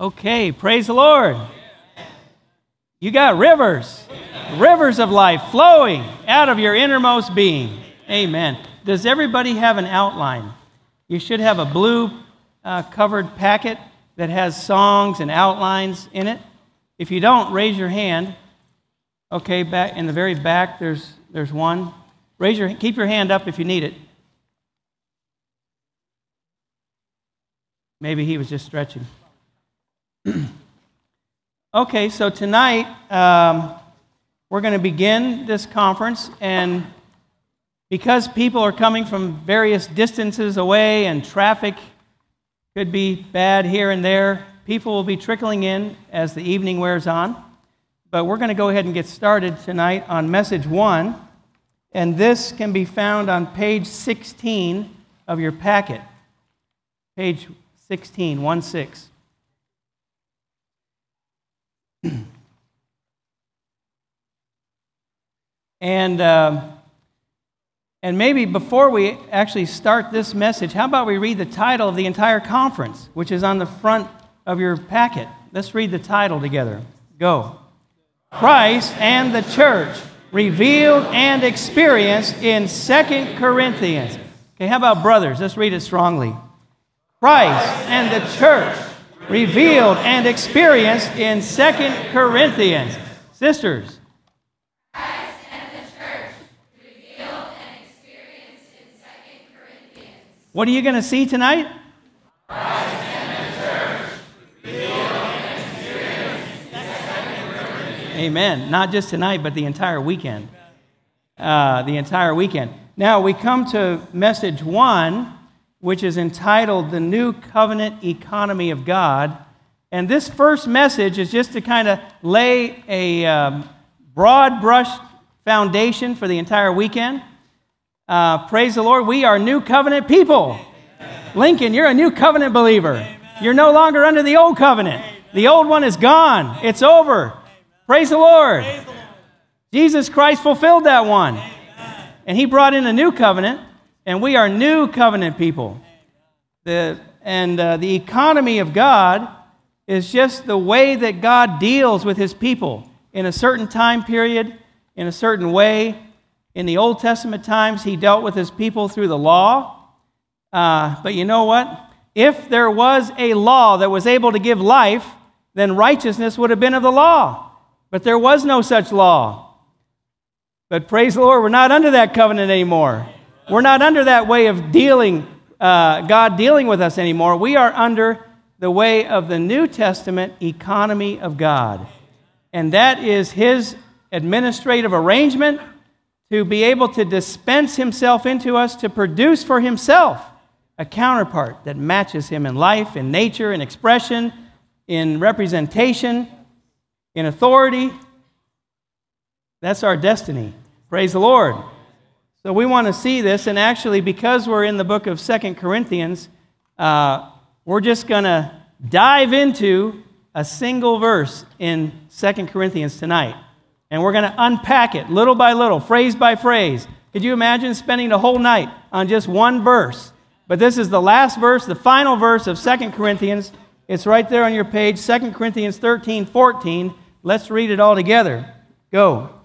Okay, praise the Lord. You got rivers, rivers of life flowing out of your innermost being. Amen. Does everybody have an outline? You should have a blue uh, covered packet that has songs and outlines in it. If you don't, raise your hand. Okay, back in the very back, there's, there's one. Raise your, keep your hand up if you need it. Maybe he was just stretching. okay, so tonight um, we're going to begin this conference, and because people are coming from various distances away and traffic could be bad here and there, people will be trickling in as the evening wears on. But we're going to go ahead and get started tonight on message one, and this can be found on page 16 of your packet. Page 16, 1 6. and, uh, and maybe before we actually start this message, how about we read the title of the entire conference, which is on the front of your packet? Let's read the title together. Go. Christ and the church revealed and experienced in Second Corinthians. Okay, how about brothers? Let's read it strongly. Christ and the church revealed and experienced in Second Corinthians. Sisters. What are you going to see tonight? Amen. Not just tonight, but the entire weekend. Uh, the entire weekend. Now we come to message one which is entitled The New Covenant Economy of God. And this first message is just to kind of lay a um, broad brush foundation for the entire weekend. Uh, praise the Lord, we are new covenant people. Lincoln, you're a new covenant believer. You're no longer under the old covenant. The old one is gone, it's over. Praise the Lord. Jesus Christ fulfilled that one. And he brought in a new covenant and we are new covenant people. The, and uh, the economy of God is just the way that God deals with his people in a certain time period, in a certain way. In the Old Testament times, he dealt with his people through the law. Uh, but you know what? If there was a law that was able to give life, then righteousness would have been of the law. But there was no such law. But praise the Lord, we're not under that covenant anymore. We're not under that way of dealing, uh, God dealing with us anymore. We are under the way of the New Testament economy of God. And that is His administrative arrangement to be able to dispense Himself into us to produce for Himself a counterpart that matches Him in life, in nature, in expression, in representation, in authority. That's our destiny. Praise the Lord. So we want to see this, and actually, because we're in the book of Second Corinthians, uh, we're just going to dive into a single verse in Second Corinthians tonight. And we're going to unpack it little by little, phrase by phrase. Could you imagine spending the whole night on just one verse? But this is the last verse, the final verse of Second Corinthians. It's right there on your page, Second Corinthians 13, 14. Let's read it all together. Go.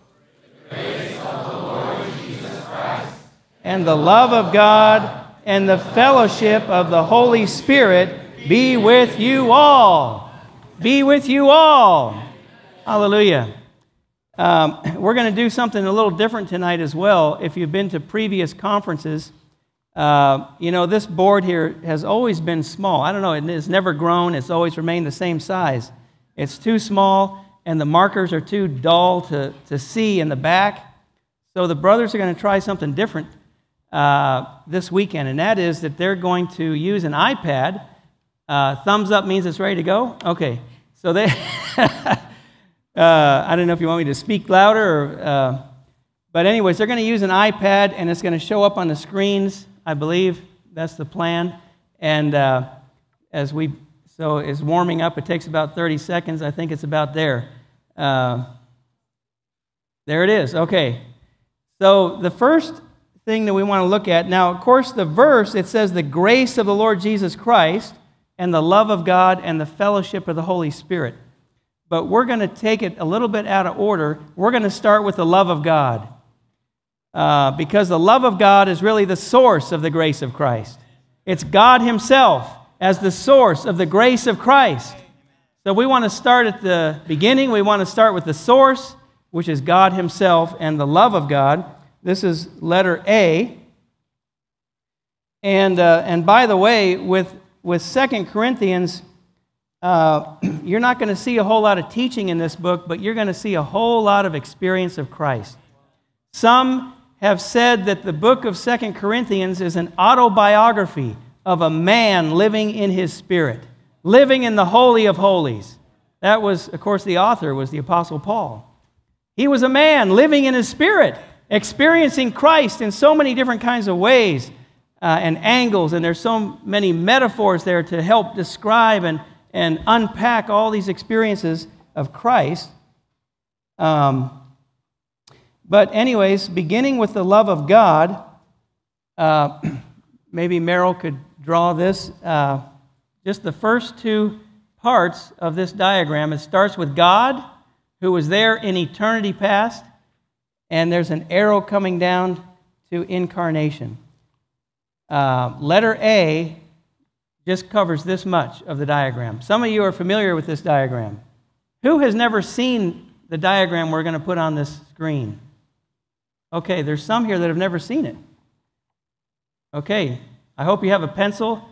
And the love of God and the fellowship of the Holy Spirit be with you all. Be with you all. Hallelujah. Um, we're going to do something a little different tonight as well. If you've been to previous conferences, uh, you know, this board here has always been small. I don't know, it's never grown, it's always remained the same size. It's too small, and the markers are too dull to, to see in the back. So the brothers are going to try something different uh, this weekend, and that is that they're going to use an iPad. Uh, thumbs up means it's ready to go. Okay, so they. uh, I don't know if you want me to speak louder, or, uh, but anyways, they're going to use an iPad, and it's going to show up on the screens. I believe that's the plan. And uh, as we so it's warming up, it takes about 30 seconds. I think it's about there. Uh, there it is. Okay. So the first thing that we want to look at. Now, of course, the verse, it says the grace of the Lord Jesus Christ. and the love of God and the fellowship of the Holy Spirit. But we're going to take it a little bit out of order. We're going to start with the love of God. Uh, because the love of God is really the source of the grace of Christ. It's God Himself as the source of the grace of Christ. So we want to start at the beginning. We want to start with the source, which is God Himself and the love of God. This is letter A. And, uh, and by the way, with, with 2 Corinthians, uh, you're not going to see a whole lot of teaching in this book, but you're going to see a whole lot of experience of Christ. Some have said that the book of Second Corinthians is an autobiography of a man living in his spirit, living in the Holy of Holies. That was, of course, the author was the Apostle Paul. He was a man living in his spirit, experiencing Christ in so many different kinds of ways uh, and angles, and there's so many metaphors there to help describe and, and unpack all these experiences of Christ. Um, but, anyways, beginning with the love of God, uh, maybe Merrill could draw this. Uh, just the first two parts of this diagram. It starts with God, who was there in eternity past, and there's an arrow coming down to incarnation. Uh, letter A just covers this much of the diagram. Some of you are familiar with this diagram. Who has never seen the diagram we're going to put on this screen? Okay, there's some here that have never seen it. Okay, I hope you have a pencil.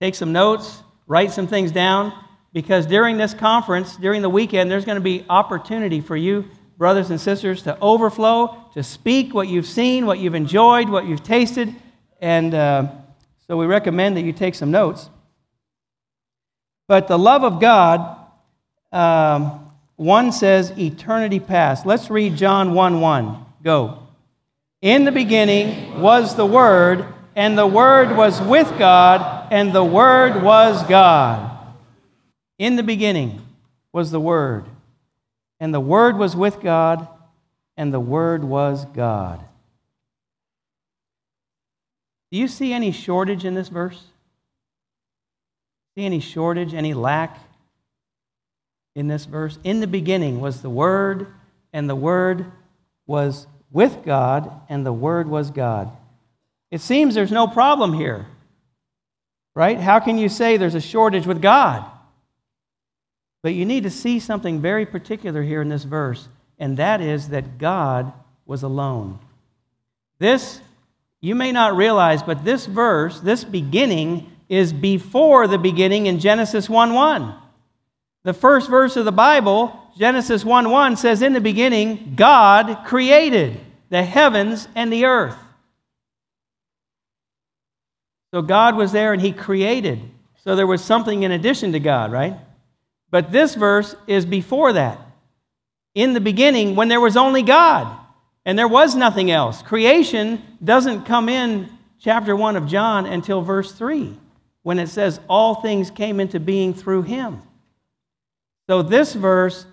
Take some notes, write some things down, because during this conference, during the weekend, there's going to be opportunity for you, brothers and sisters, to overflow, to speak what you've seen, what you've enjoyed, what you've tasted and uh, so we recommend that you take some notes. But the love of God, um, one says eternity past. Let's read John 1 1. Go. In the beginning was the Word, and the Word was with God, and the Word was God. In the beginning was the Word, and the Word was with God, and the Word was God. Do you see any shortage in this verse? See any shortage, any lack in this verse? In the beginning was the Word, and the Word was with God, and the Word was God. It seems there's no problem here, right? How can you say there's a shortage with God? But you need to see something very particular here in this verse, and that is that God was alone. This you may not realize, but this verse, this beginning, is before the beginning in Genesis 1 1. The first verse of the Bible, Genesis 1 1, says, In the beginning, God created the heavens and the earth. So God was there and He created. So there was something in addition to God, right? But this verse is before that. In the beginning, when there was only God and there was nothing else. Creation doesn't come in chapter 1 of John until verse 3 when it says, All things came into being through him. So this verse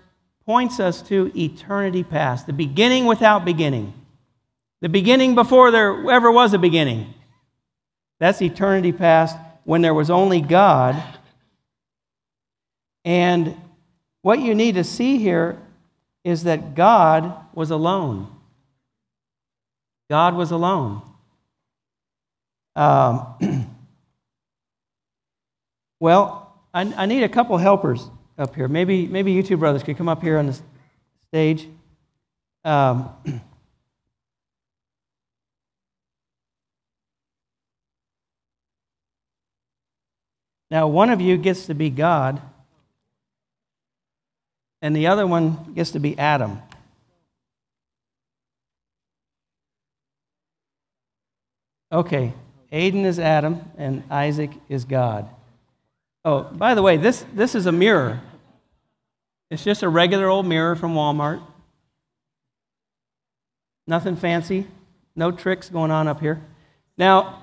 points us to eternity past, the beginning without beginning, the beginning before there ever was a beginning. That's eternity past when there was only God. And what you need to see here is that God was alone. God was alone. Um, well, I, I, need a couple helpers up here. Maybe, maybe you two brothers could come up here on the stage. Um, now, one of you gets to be God, and the other one gets to be Adam. Okay, Aiden is Adam and Isaac is God. Oh, by the way, this, this is a mirror. It's just a regular old mirror from Walmart. Nothing fancy, no tricks going on up here. Now,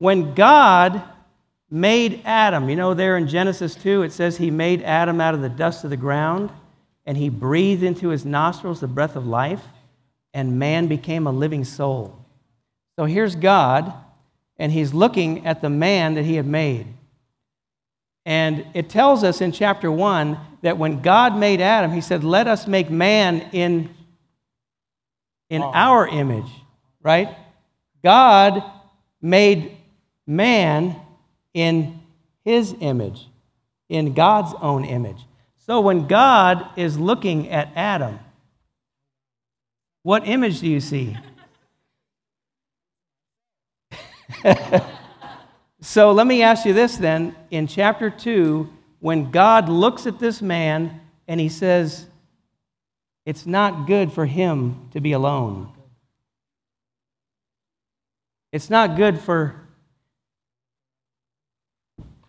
when God made Adam, you know, there in Genesis 2, it says he made Adam out of the dust of the ground and he breathed into his nostrils the breath of life, and man became a living soul. So here's God, and he's looking at the man that he had made. And it tells us in chapter 1 that when God made Adam, he said, Let us make man in, in our image, right? God made man in his image, in God's own image. So when God is looking at Adam, what image do you see? so let me ask you this then. In chapter 2, when God looks at this man and he says, It's not good for him to be alone. It's not good for.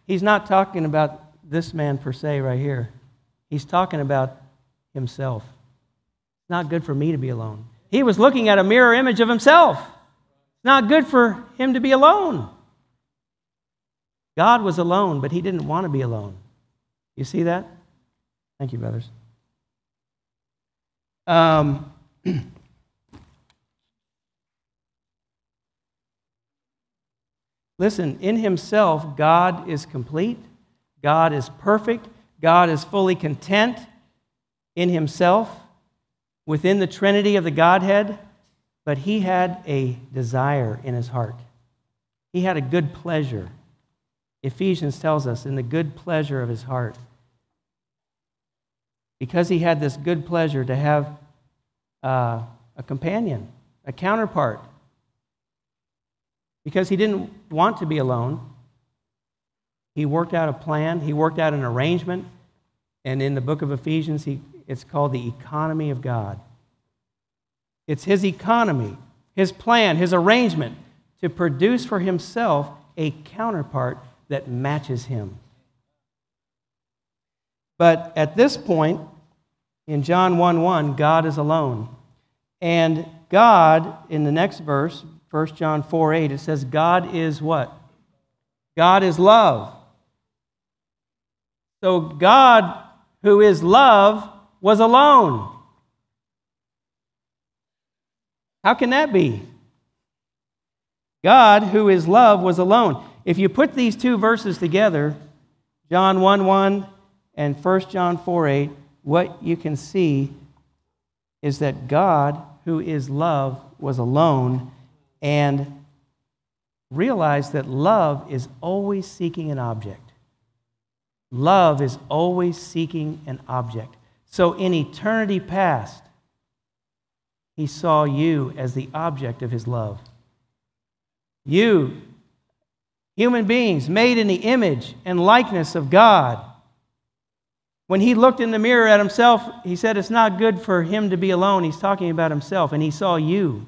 He's not talking about this man per se right here. He's talking about himself. It's not good for me to be alone. He was looking at a mirror image of himself. It's not good for him to be alone. God was alone, but he didn't want to be alone. You see that? Thank you, brothers. Um, listen, in himself, God is complete, God is perfect, God is fully content in himself within the Trinity of the Godhead, but he had a desire in his heart. He had a good pleasure. Ephesians tells us, in the good pleasure of his heart. Because he had this good pleasure to have uh, a companion, a counterpart. Because he didn't want to be alone, he worked out a plan, he worked out an arrangement, and in the book of Ephesians, he, it's called the economy of God. It's his economy, his plan, his arrangement to produce for himself a counterpart that matches him. But at this point, in John 1 1, God is alone. And God, in the next verse, 1 John 4 8, it says, God is what? God is love. So God, who is love, was alone. How can that be? God, who is love, was alone. If you put these two verses together, John 1 1 and 1 John 4 8, what you can see is that God, who is love, was alone and realize that love is always seeking an object. Love is always seeking an object. So in eternity past, he saw you as the object of his love. You, human beings made in the image and likeness of God. When he looked in the mirror at himself, he said it's not good for him to be alone. He's talking about himself, and he saw you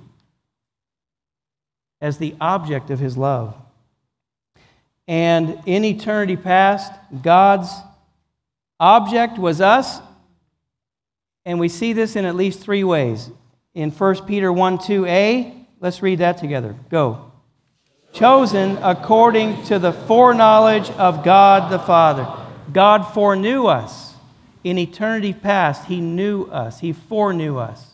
as the object of his love. And in eternity past, God's object was us. And we see this in at least three ways. In 1 Peter 1 2a, let's read that together. Go. Chosen according to the foreknowledge of God the Father. God foreknew us. In eternity past, He knew us, He foreknew us.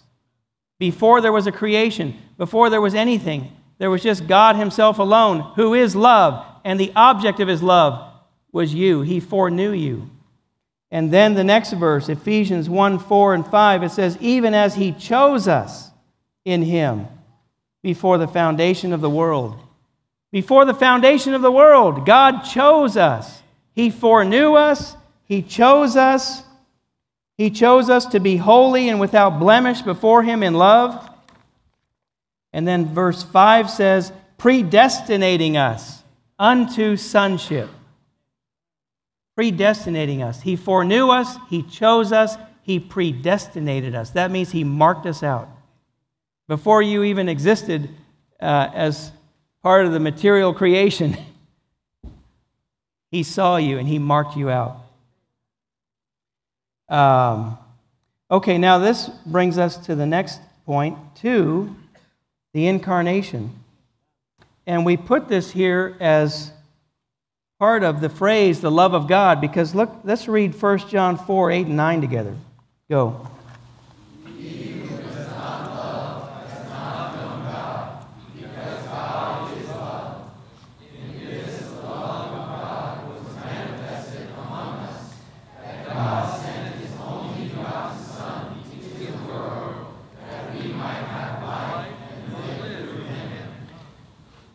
Before there was a creation, before there was anything, there was just God Himself alone, who is love and the object of his love was you. He foreknew you. And then the next verse, Ephesians 1 4 and 5, it says, Even as he chose us in him before the foundation of the world. Before the foundation of the world, God chose us. He foreknew us. He chose us. He chose us to be holy and without blemish before Him in love. And then verse 5 says, predestinating us unto sonship, predestinating us. He foreknew us, He chose us, He predestinated us. That means He marked us out. Before you even existed uh, as part of the material creation, He saw you and He marked you out. Um, okay, now this brings us to the next point, to the incarnation. And we put this here as part of the phrase, the love of God, because look, let's read 1 John 4 8 and 9 together. Go.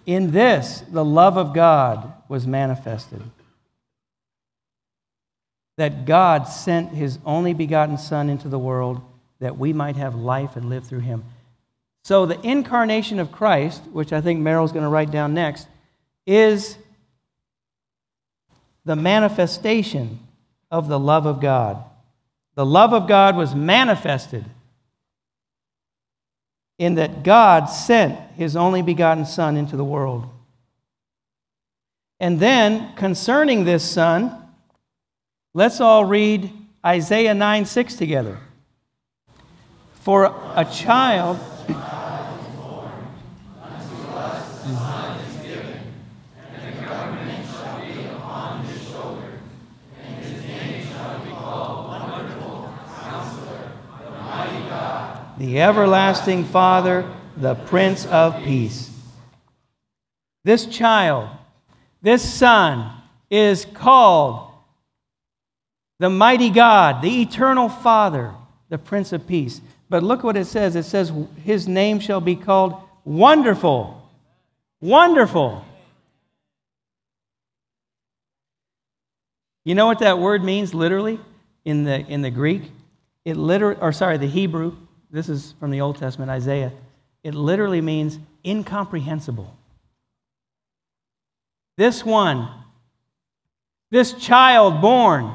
In this, the love of God was manifested. That God sent his only begotten Son into the world that we might have life and live through him. So, the incarnation of Christ, which I think Merrill's going to write down next, is the manifestation of the love of God. The love of God was manifested in that God sent his only begotten Son into the world. And then, concerning this Son, let's all read Isaiah 9 6 together. For a child the everlasting Father, the Prince of Peace. This child, this son, is called the mighty God, the eternal Father, the Prince of Peace. But look what it says it says, His name shall be called Wonderful. Wonderful. You know what that word means literally in the, in the Greek? It literally, or sorry, the Hebrew. This is from the Old Testament, Isaiah. It literally means incomprehensible. This one, this child born,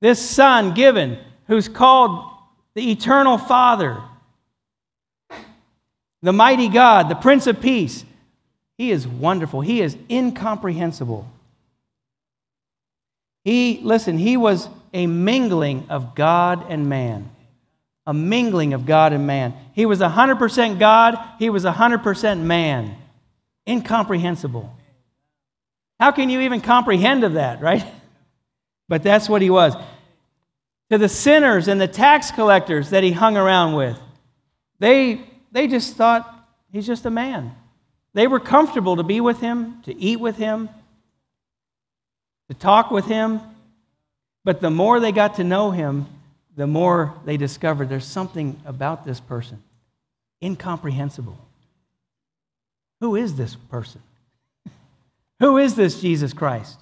this son given, who's called the eternal Father, the mighty God, the Prince of Peace, he is wonderful. He is incomprehensible. He, listen, he was a mingling of God and man a mingling of God and man. He was 100% God, he was 100% man. Incomprehensible. How can you even comprehend of that, right? But that's what he was. To the sinners and the tax collectors that he hung around with, they, they just thought he's just a man. They were comfortable to be with him, to eat with him, to talk with him. But the more they got to know him, the more they discovered there's something about this person incomprehensible. Who is this person? Who is this Jesus Christ?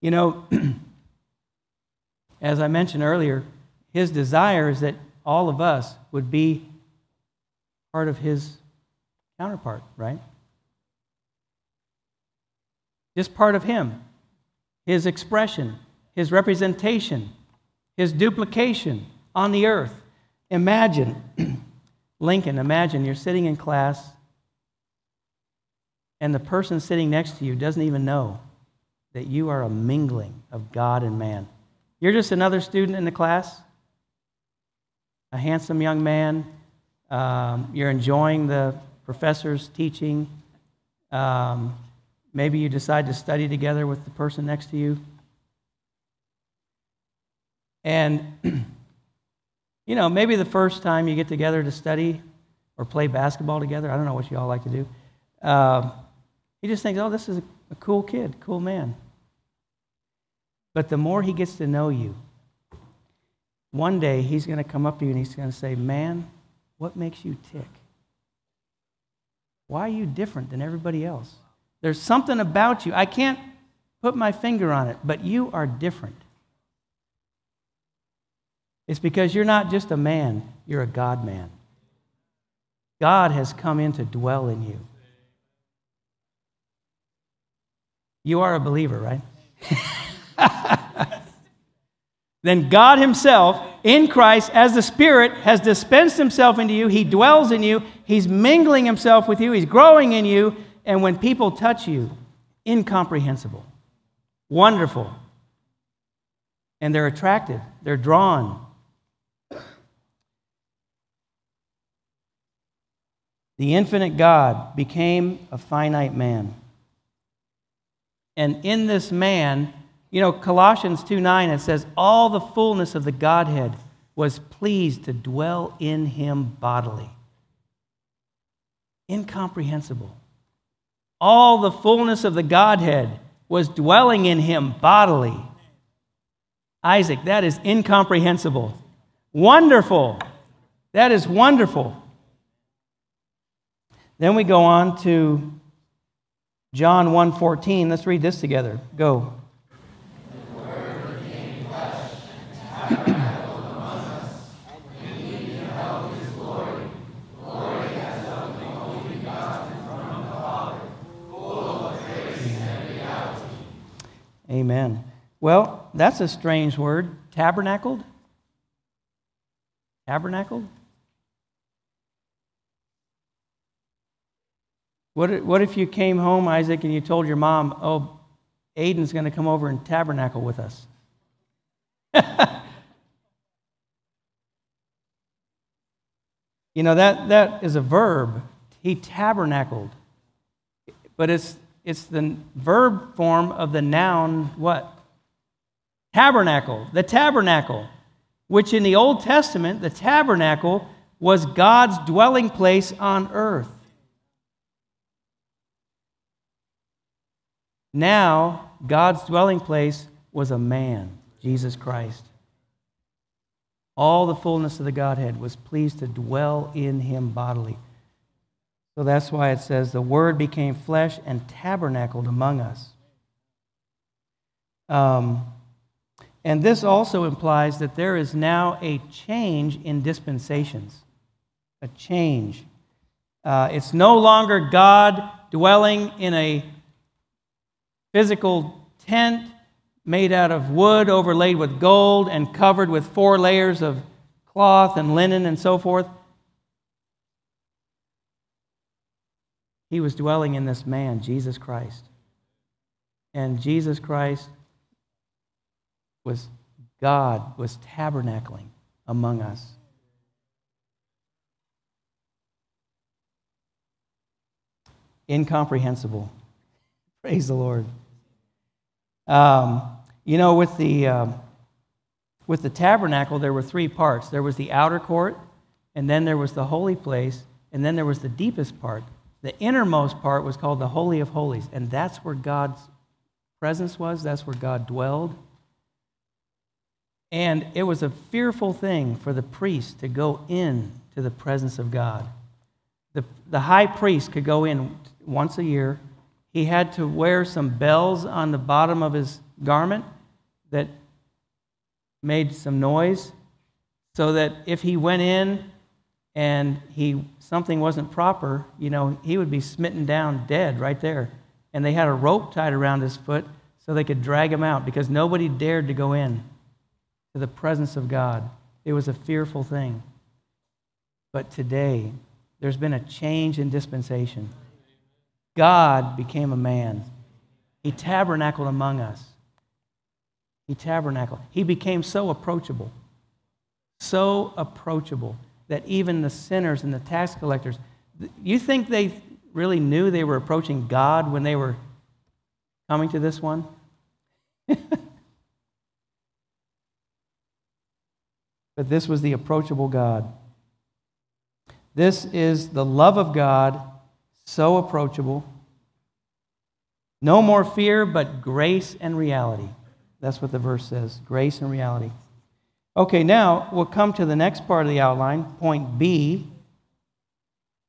You know, as I mentioned earlier, his desire is that all of us would be part of his counterpart, right? Just part of him his expression, his representation, his duplication on the earth. Imagine, Lincoln, imagine you're sitting in class and the person sitting next to you doesn't even know that you are a mingling of God and man. You're just another student in the class, a handsome young man. Um, you're enjoying the professor's teaching. Um, Maybe you decide to study together with the person next to you. And, you know, maybe the first time you get together to study or play basketball together, I don't know what you all like to do, uh, he just thinks, oh, this is a, a cool kid, cool man. But the more he gets to know you, one day he's going to come up to you and he's going to say, Man, what makes you tick? Why are you different than everybody else? There's something about you. I can't put my finger on it, but you are different. It's because you're not just a man, you're a God man. God has come in to dwell in you. You are a believer, right? then God Himself in Christ, as the Spirit, has dispensed Himself into you. He dwells in you. He's mingling Himself with you. He's growing in you. And when people touch you, incomprehensible, wonderful, and they're attractive, they're drawn. The infinite God became a finite man. And in this man, you know, Colossians 2 9, it says, All the fullness of the Godhead was pleased to dwell in him bodily. Incomprehensible all the fullness of the Godhead was dwelling in him bodily. Isaac, that is incomprehensible. Wonderful. That is wonderful. Then we go on to John 1:14. Let's read this together. Go. Amen. Well, that's a strange word. Tabernacled? Tabernacled? What, what if you came home, Isaac, and you told your mom, oh, Aiden's going to come over and tabernacle with us? you know, that, that is a verb. He tabernacled. But it's, it's the verb form of the noun, what? Tabernacle. The tabernacle, which in the Old Testament, the tabernacle was God's dwelling place on earth. Now, God's dwelling place was a man, Jesus Christ. All the fullness of the Godhead was pleased to dwell in him bodily. So that's why it says, the Word became flesh and tabernacled among us. Um, and this also implies that there is now a change in dispensations. A change. Uh, it's no longer God dwelling in a physical tent made out of wood overlaid with gold and covered with four layers of cloth and linen and so forth. He was dwelling in this man, Jesus Christ. And Jesus Christ was God, was tabernacling among us. Incomprehensible. Praise the Lord. Um, you know, with the, um, with the tabernacle, there were three parts there was the outer court, and then there was the holy place, and then there was the deepest part. The innermost part was called the Holy of Holies, and that's where God's presence was, that's where God dwelled. And it was a fearful thing for the priest to go in to the presence of God. The, the high priest could go in once a year he had to wear some bells on the bottom of his garment that made some noise so that if he went in and he something wasn't proper, you know, he would be smitten down dead right there. And they had a rope tied around his foot so they could drag him out because nobody dared to go in to the presence of God. It was a fearful thing. But today, there's been a change in dispensation. God became a man. He tabernacled among us. He tabernacled. He became so approachable, so approachable that even the sinners and the tax collectors, you think they really knew they were approaching God when they were coming to this one? but this was the approachable God. This is the love of God so approachable. No more fear, but grace and reality. That's what the verse says grace and reality. Okay, now we'll come to the next part of the outline, point B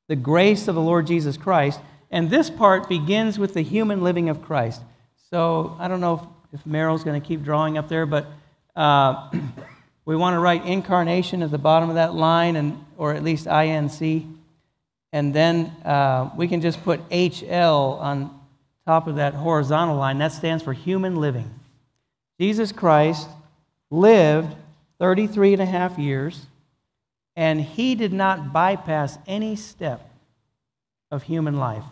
the grace of the Lord Jesus Christ. And this part begins with the human living of Christ. So I don't know if, if Merrill's going to keep drawing up there, but uh, we want to write incarnation at the bottom of that line, and, or at least INC and then uh, we can just put HL on top of that horizontal line. That stands for human living. Jesus Christ lived 33 and a half years, and he did not bypass any step of human life.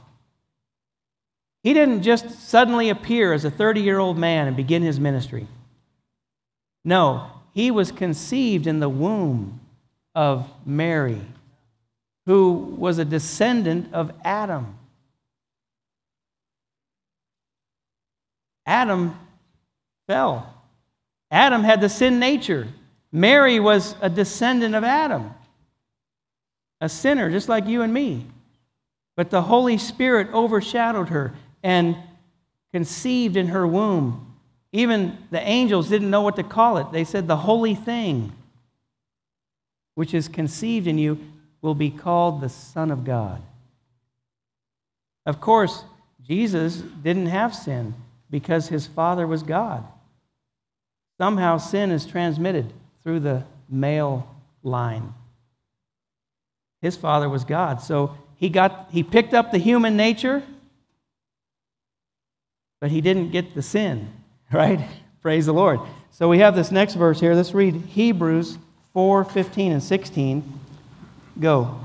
He didn't just suddenly appear as a 30 year old man and begin his ministry. No, he was conceived in the womb of Mary who was a descendant of Adam. Adam fell. Adam had the sin nature. Mary was a descendant of Adam, a sinner just like you and me. But the Holy Spirit overshadowed her and conceived in her womb. Even the angels didn't know what to call it. They said, The holy thing, which is conceived in you, will be called the Son of God. Of course, Jesus didn't have sin because his Father was God. Somehow sin is transmitted through the male line. His father was God. So he got he picked up the human nature, but he didn't get the sin, right? Praise the Lord. So we have this next verse here. Let's read Hebrews 4, 15 and 16. Go.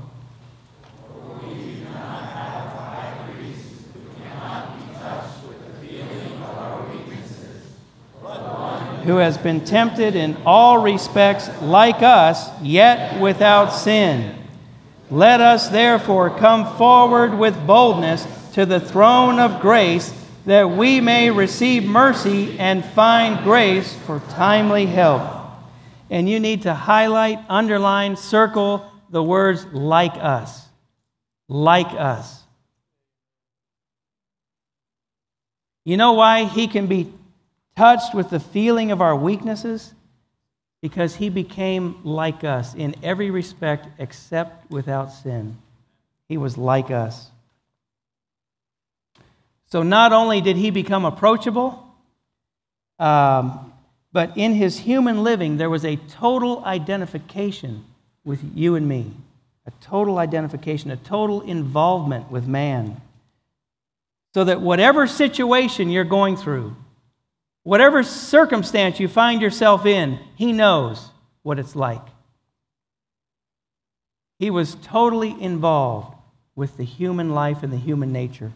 Who has been tempted in all respects like us, yet without sin. Let us therefore come forward with boldness to the throne of grace that we may receive mercy and find grace for timely help. And you need to highlight, underline, circle the words like us. Like us. You know why he can be touched with the feeling of our weaknesses? Because he became like us in every respect except without sin. He was like us. So not only did he become approachable, um, but in his human living, there was a total identification with you and me, a total identification, a total involvement with man. So that whatever situation you're going through, Whatever circumstance you find yourself in, He knows what it's like. He was totally involved with the human life and the human nature.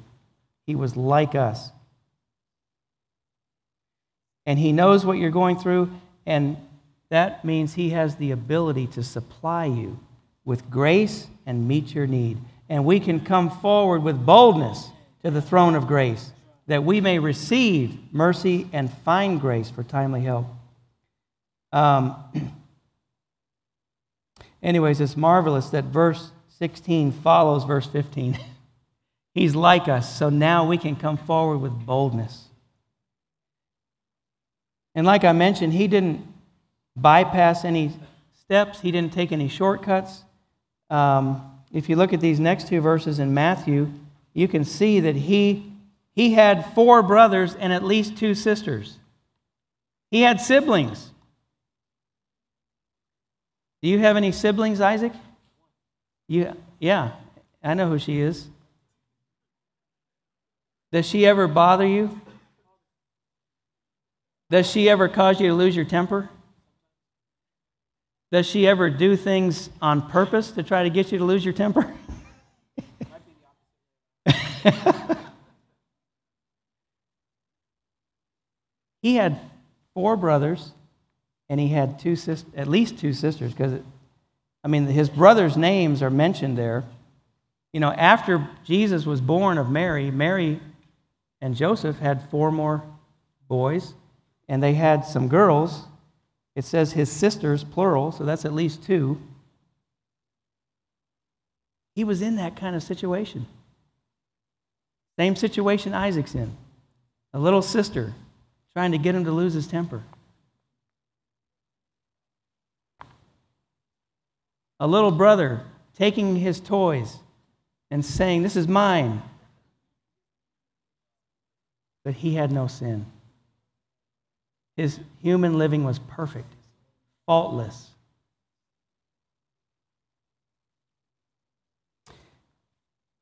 He was like us. And He knows what you're going through, and that means He has the ability to supply you with grace and meet your need. And we can come forward with boldness to the throne of grace that we may receive mercy and find grace for timely help. Um, anyways, it's marvelous that verse 16 follows verse 15. He's like us, so now we can come forward with boldness. And like I mentioned, he didn't bypass any steps, he didn't take any shortcuts. Um, if you look at these next two verses in Matthew, you can see that he he had four brothers and at least two sisters. He had siblings. Do you have any siblings, Isaac? You, yeah, I know who she is. Does she ever bother you? Does she ever cause you to lose your temper? Does she ever do things on purpose to try to get you to lose your temper? He had four brothers, and he had two sis- at least two sisters, because, I mean, his brothers' names are mentioned there. You know, after Jesus was born of Mary, Mary and Joseph had four more boys, and they had some girls. It says his sisters, plural, so that's at least two. He was in that kind of situation. Same situation Isaac's in. A little sister trying to get him to lose his temper. A little brother taking his toys and saying, This is mine. But he had no sin. His human living was perfect, faultless.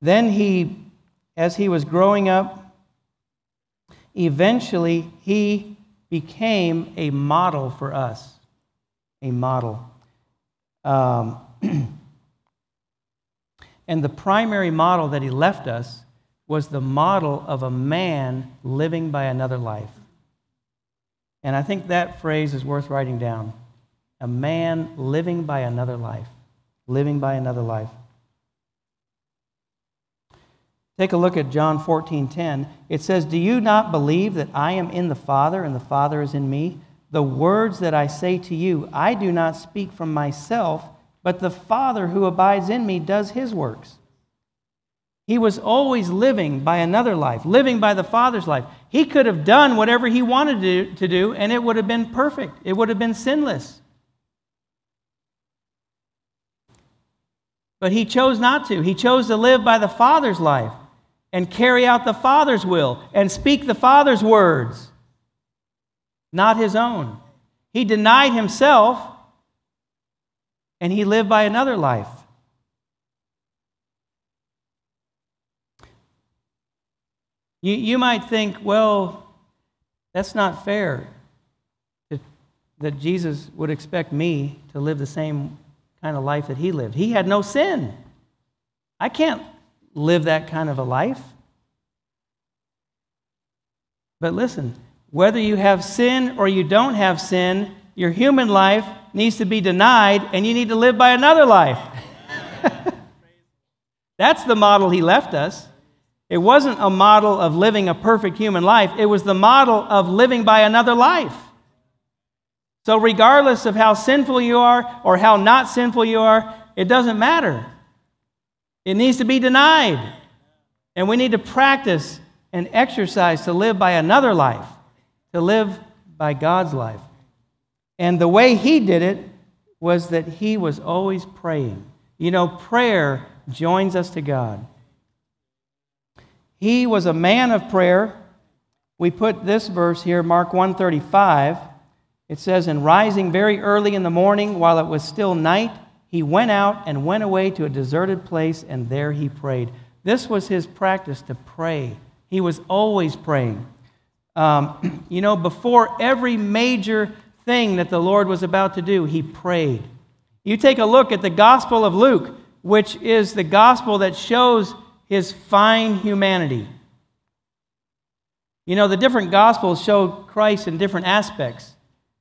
Then he, as he was growing up, eventually he became a model for us. A model. Um, and the primary model that he left us was the model of a man living by another life. And I think that phrase is worth writing down. A man living by another life. Living by another life. Take a look at John 14 10. It says, Do you not believe that I am in the Father and the Father is in me? The words that I say to you, I do not speak from myself, but the Father who abides in me does his works. He was always living by another life, living by the Father's life. He could have done whatever he wanted to do, and it would have been perfect, it would have been sinless. But he chose not to. He chose to live by the Father's life. And carry out the Father's will and speak the Father's words, not his own. He denied himself and he lived by another life. You, you might think, well, that's not fair that, that Jesus would expect me to live the same kind of life that he lived. He had no sin. I can't live that kind of a life. But listen, whether you have sin or you don't have sin, your human life needs to be denied and you need to live by another life. That's the model he left us. It wasn't a model of living a perfect human life, it was the model of living by another life. So, regardless of how sinful you are or how not sinful you are, it doesn't matter. It needs to be denied. And we need to practice and exercise to live by another life, to live by God's life. And the way he did it was that he was always praying. You know, prayer joins us to God. He was a man of prayer. We put this verse here, Mark 135. It says, And rising very early in the morning, while it was still night, he went out and went away to a deserted place, and there he prayed. This was his practice to pray. He was always praying. Um, you know, before every major thing that the Lord was about to do, he prayed. You take a look at the Gospel of Luke, which is the gospel that shows his fine humanity. You know, the different Gospels show Christ in different aspects.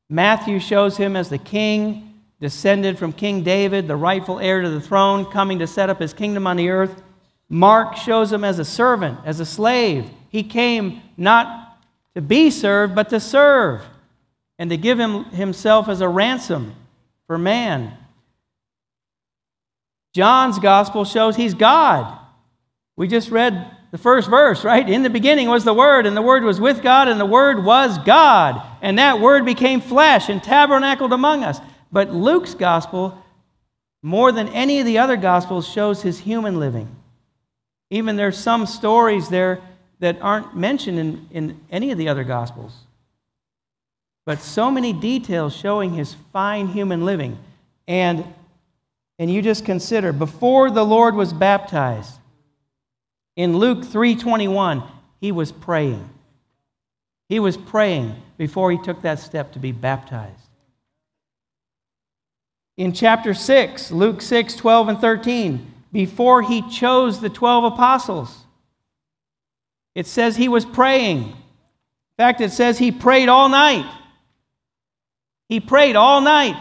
Matthew shows him as the king, descended from King David, the rightful heir to the throne, coming to set up his kingdom on the earth. Mark shows him as a servant, as a slave. He came not to be served, but to serve and to give him, himself as a ransom for man. John's gospel shows he's God. We just read the first verse, right? In the beginning was the Word, and the Word was with God, and the Word was God. And that Word became flesh and tabernacled among us. But Luke's gospel, more than any of the other gospels, shows his human living. Even there's some stories there that aren't mentioned in, in any of the other gospels. But so many details showing his fine human living. And, and you just consider, before the Lord was baptized, in Luke 3:21, he was praying. He was praying before he took that step to be baptized. In chapter 6, Luke 6, 12 and 13, before he chose the 12 apostles, it says he was praying. In fact, it says he prayed all night. He prayed all night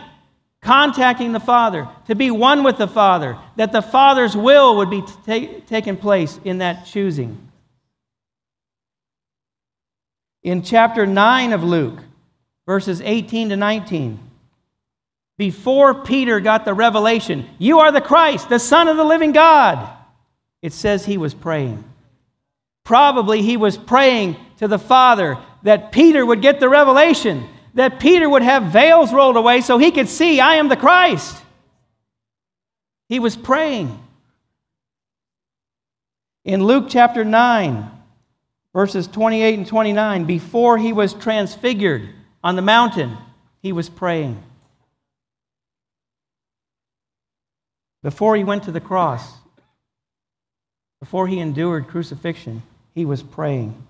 contacting the Father, to be one with the Father, that the Father's will would be ta- taken place in that choosing. In chapter 9 of Luke, verses 18 to 19, before Peter got the revelation, you are the Christ, the Son of the living God, it says he was praying. Probably he was praying to the Father that Peter would get the revelation that Peter would have veils rolled away so he could see, I am the Christ. He was praying. In Luke chapter 9, verses 28 and 29, before he was transfigured on the mountain, he was praying. Before he went to the cross, before he endured crucifixion, he was praying.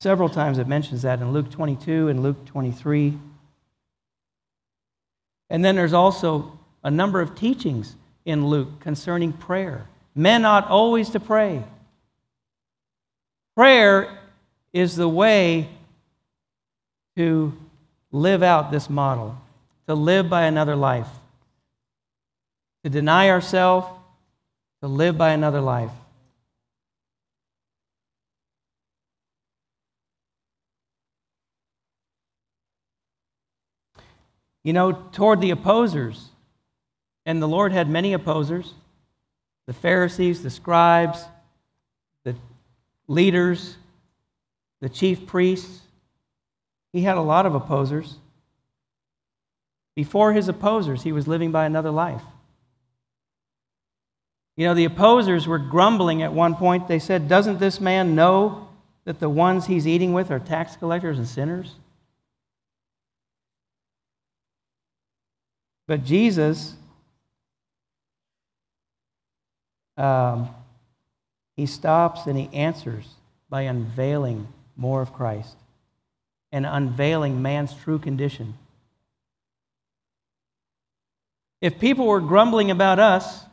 Several times it mentions that in Luke 22 and Luke 23. And then there's also a number of teachings in Luke concerning prayer. Men ought always to pray. Prayer is the way to live out this model, to live by another life, to deny ourselves, to live by another life. You know, toward the opposers, and the Lord had many opposers the Pharisees, the scribes, the leaders, the chief priests. He had a lot of opposers. Before his opposers, he was living by another life. You know, the opposers were grumbling at one point. They said, Doesn't this man know that the ones he's eating with are tax collectors and sinners? But Jesus, um, he stops and he answers by unveiling more of Christ and unveiling man's true condition. If people were grumbling about us,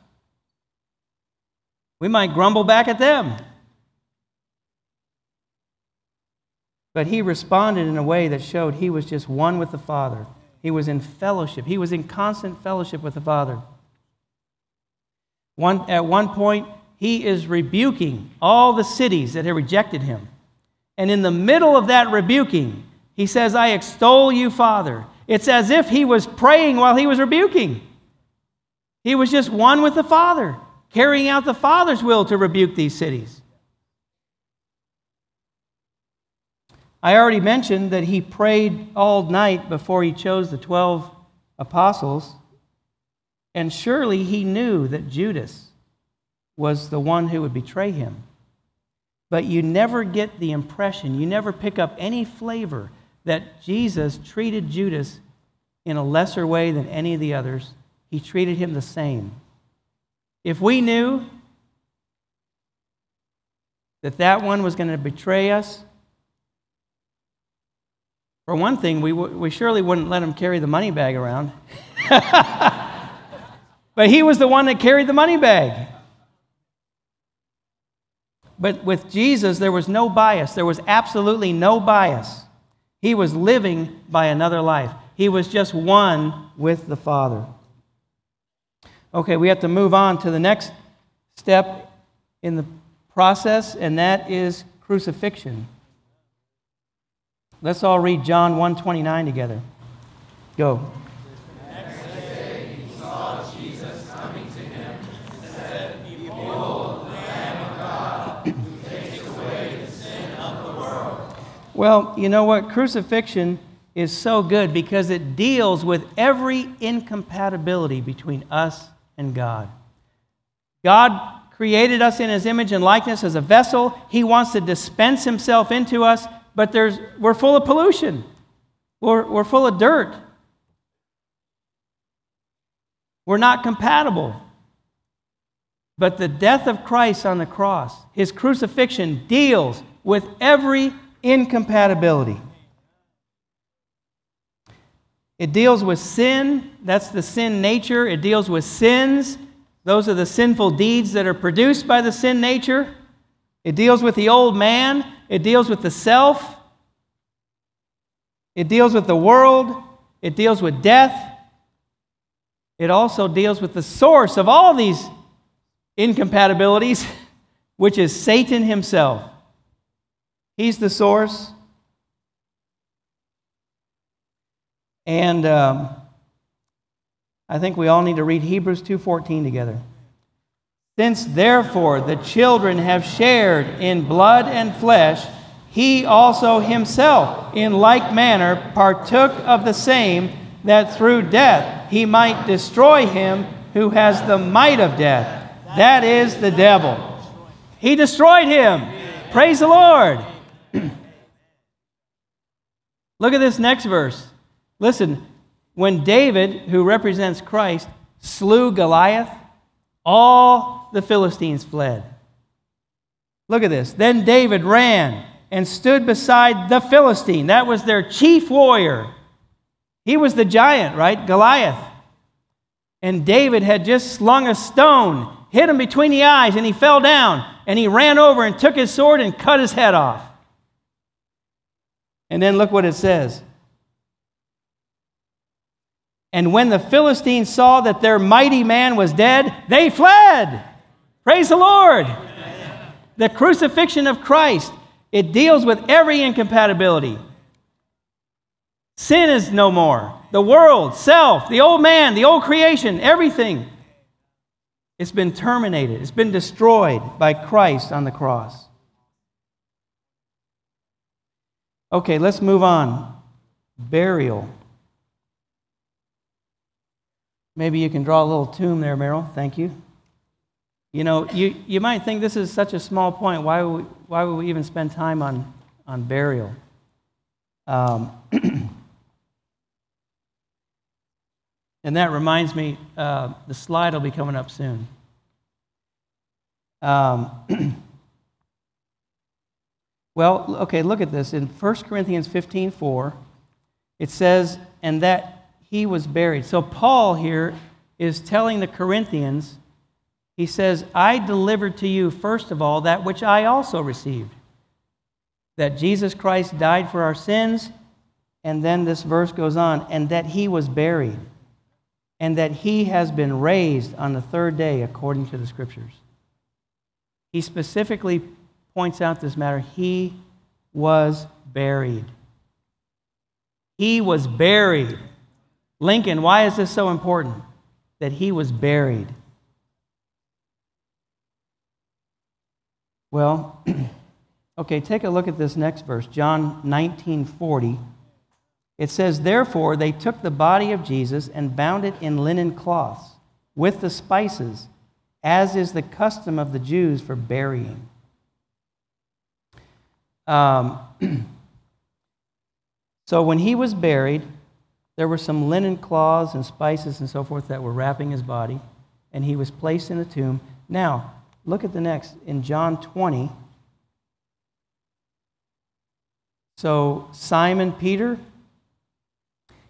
we might grumble back at them. But he responded in a way that showed he was just one with the Father. He was in fellowship, he was in constant fellowship with the Father. One, at one point, he is rebuking all the cities that had rejected him. And in the middle of that rebuking, he says, I extol you, Father. It's as if he was praying while he was rebuking. He was just one with the Father, carrying out the Father's will to rebuke these cities. I already mentioned that he prayed all night before he chose the 12 apostles, and surely he knew that Judas was the one who would betray him. But you never get the impression, you never pick up any flavor that Jesus treated Judas in a lesser way than any of the others. He treated him the same. If we knew that that one was going to betray us, for one thing, we, w- we surely wouldn't let him carry the money bag around. but he was the one that carried the money bag. But with Jesus, there was no bias. There was absolutely no bias. He was living by another life, he was just one with the Father. Okay, we have to move on to the next step in the process, and that is crucifixion. Let's all read John 129 together. Go. Well, you know what? Crucifixion is so good because it deals with every incompatibility between us and God. God created us in his image and likeness as a vessel. He wants to dispense himself into us but there's, we're full of pollution. We're, we're full of dirt. We're not compatible. But the death of Christ on the cross, his crucifixion, deals with every incompatibility. It deals with sin, that's the sin nature. It deals with sins, those are the sinful deeds that are produced by the sin nature. It deals with the old man, it deals with the self, it deals with the world, it deals with death. It also deals with the source of all these incompatibilities, which is Satan himself. He's the source. And um, I think we all need to read Hebrews 2:14 together. Since therefore the children have shared in blood and flesh, he also himself in like manner partook of the same, that through death he might destroy him who has the might of death, that is the devil. He destroyed him. Praise the Lord. Look at this next verse. Listen, when David, who represents Christ, slew Goliath, all the Philistines fled. Look at this. Then David ran and stood beside the Philistine. That was their chief warrior. He was the giant, right? Goliath. And David had just slung a stone, hit him between the eyes, and he fell down. And he ran over and took his sword and cut his head off. And then look what it says. And when the Philistines saw that their mighty man was dead, they fled. Praise the Lord. The crucifixion of Christ, it deals with every incompatibility. Sin is no more. The world, self, the old man, the old creation, everything. It's been terminated, it's been destroyed by Christ on the cross. Okay, let's move on. Burial. Maybe you can draw a little tomb there, Merrill. Thank you. You know, you, you might think this is such a small point. Why would we, why would we even spend time on, on burial? Um, and that reminds me, uh, the slide will be coming up soon. Um, well, okay, look at this. In 1 Corinthians 15 4, it says, and that he was buried. So Paul here is telling the Corinthians, he says, I delivered to you, first of all, that which I also received that Jesus Christ died for our sins. And then this verse goes on, and that he was buried, and that he has been raised on the third day according to the scriptures. He specifically points out this matter. He was buried. He was buried. Lincoln, why is this so important? That he was buried. Well, okay, take a look at this next verse, John 19 40. It says, Therefore, they took the body of Jesus and bound it in linen cloths with the spices, as is the custom of the Jews for burying. Um, so when he was buried, there were some linen cloths and spices and so forth that were wrapping his body, and he was placed in a tomb. Now, look at the next in John 20. So Simon Peter,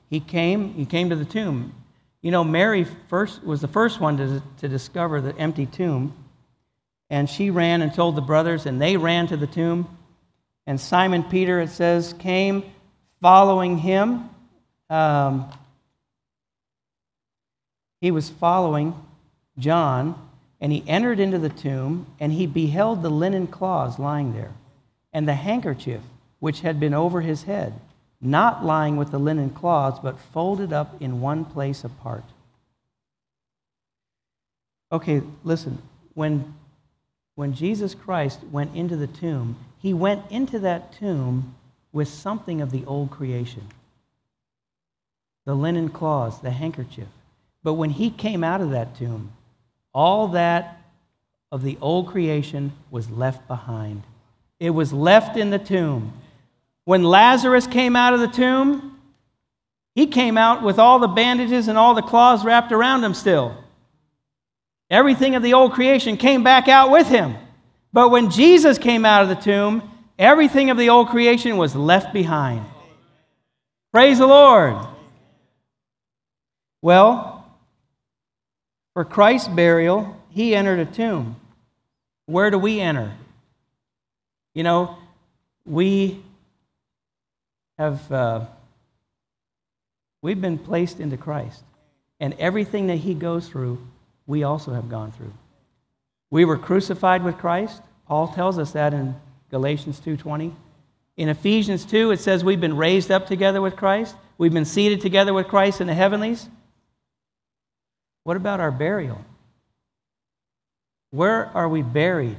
he came, he came to the tomb. You know, Mary first was the first one to, to discover the empty tomb, and she ran and told the brothers, and they ran to the tomb. And Simon Peter, it says, came following him. Um, he was following John, and he entered into the tomb, and he beheld the linen cloths lying there, and the handkerchief which had been over his head, not lying with the linen cloths, but folded up in one place apart. Okay, listen. When, when Jesus Christ went into the tomb, he went into that tomb with something of the old creation the linen cloths, the handkerchief. But when he came out of that tomb, all that of the old creation was left behind. It was left in the tomb. When Lazarus came out of the tomb, he came out with all the bandages and all the cloths wrapped around him still. Everything of the old creation came back out with him. But when Jesus came out of the tomb, everything of the old creation was left behind. Praise the Lord. Well, for Christ's burial, he entered a tomb. Where do we enter? You know, we have uh, we've been placed into Christ, and everything that he goes through, we also have gone through. We were crucified with Christ. Paul tells us that in Galatians 2:20. In Ephesians 2 it says we've been raised up together with Christ. We've been seated together with Christ in the heavenlies. What about our burial? Where are we buried?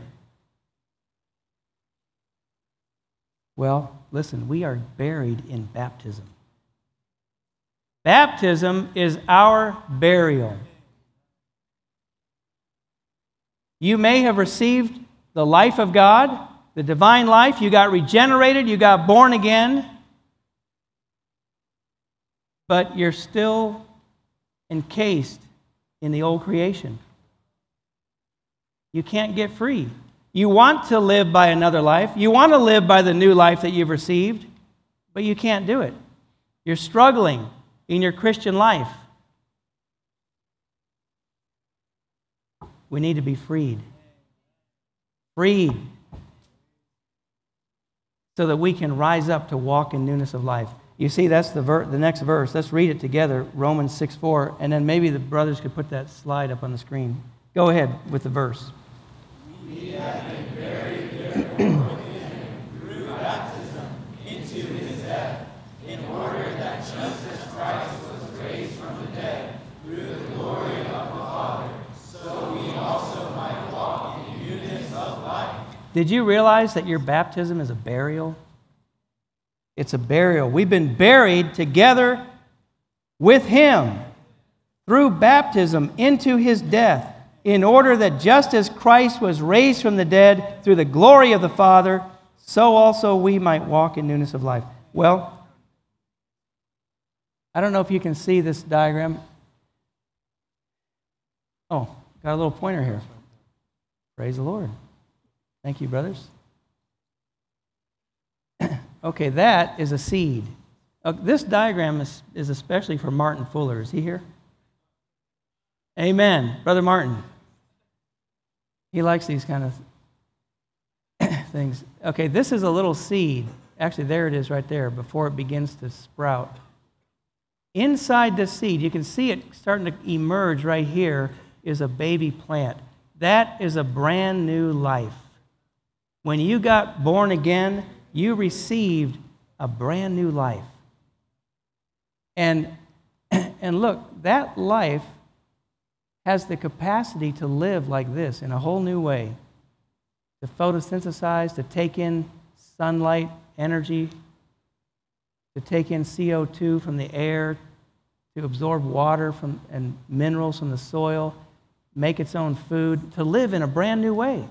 Well, listen, we are buried in baptism. Baptism is our burial. You may have received the life of God, the divine life. You got regenerated, you got born again, but you're still encased in the old creation. You can't get free. You want to live by another life, you want to live by the new life that you've received, but you can't do it. You're struggling in your Christian life. We need to be freed. Freed. So that we can rise up to walk in newness of life. You see, that's the, ver- the next verse. Let's read it together Romans 6 4. And then maybe the brothers could put that slide up on the screen. Go ahead with the verse. We have been buried therefore through baptism into his death, in order that Jesus Christ was raised from the dead through the glory of the Father, so we also might walk in newness of life. Did you realize that your baptism is a burial? It's a burial. We've been buried together with him through baptism into his death in order that just as Christ was raised from the dead through the glory of the Father, so also we might walk in newness of life. Well, I don't know if you can see this diagram. Oh, got a little pointer here. Praise the Lord. Thank you, brothers. Okay, that is a seed. Uh, this diagram is, is especially for Martin Fuller. Is he here? Amen. Brother Martin. He likes these kind of things. Okay, this is a little seed. Actually, there it is right there before it begins to sprout. Inside the seed, you can see it starting to emerge right here, is a baby plant. That is a brand new life. When you got born again, you received a brand new life. And, and look, that life has the capacity to live like this in a whole new way to photosynthesize, to take in sunlight, energy, to take in CO2 from the air, to absorb water from, and minerals from the soil, make its own food, to live in a brand new way.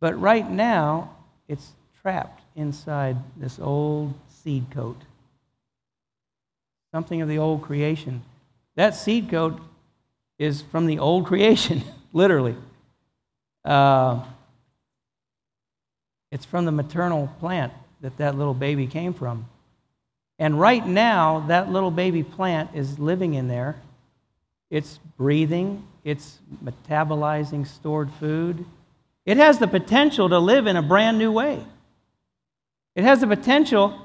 But right now, it's trapped inside this old seed coat. Something of the old creation. That seed coat is from the old creation, literally. Uh, it's from the maternal plant that that little baby came from. And right now, that little baby plant is living in there. It's breathing, it's metabolizing stored food. It has the potential to live in a brand new way. It has the potential,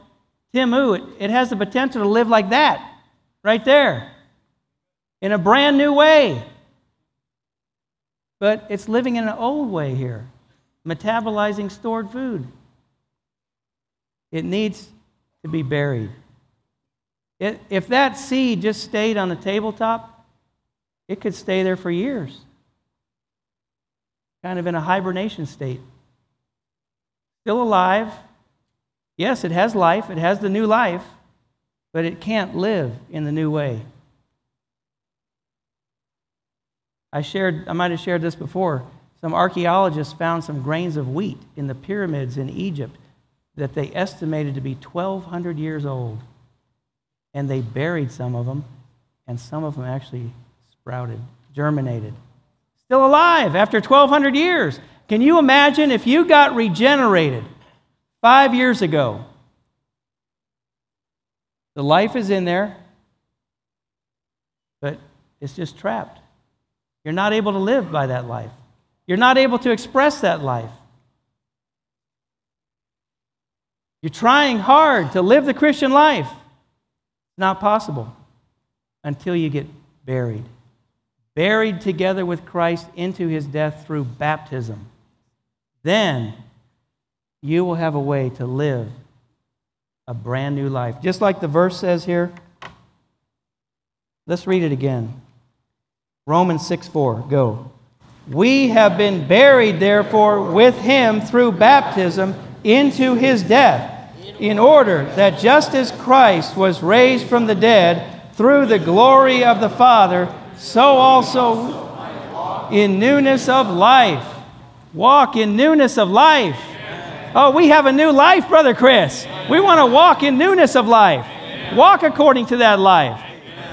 Tim Ooh, it, it has the potential to live like that, right there in a brand new way. But it's living in an old way here, metabolizing stored food. It needs to be buried. It, if that seed just stayed on the tabletop, it could stay there for years, kind of in a hibernation state. Still alive. Yes, it has life, it has the new life, but it can't live in the new way. I shared, I might have shared this before. Some archaeologists found some grains of wheat in the pyramids in Egypt that they estimated to be 1,200 years old. And they buried some of them, and some of them actually sprouted, germinated. Still alive after 1,200 years. Can you imagine if you got regenerated five years ago? The life is in there, but it's just trapped. You're not able to live by that life. You're not able to express that life. You're trying hard to live the Christian life. It's not possible until you get buried. Buried together with Christ into his death through baptism. Then you will have a way to live a brand new life. Just like the verse says here. Let's read it again. Romans 6 4. Go. We have been buried, therefore, with him through baptism into his death, in order that just as Christ was raised from the dead through the glory of the Father, so also in newness of life. Walk in newness of life. Oh, we have a new life, Brother Chris. We want to walk in newness of life. Walk according to that life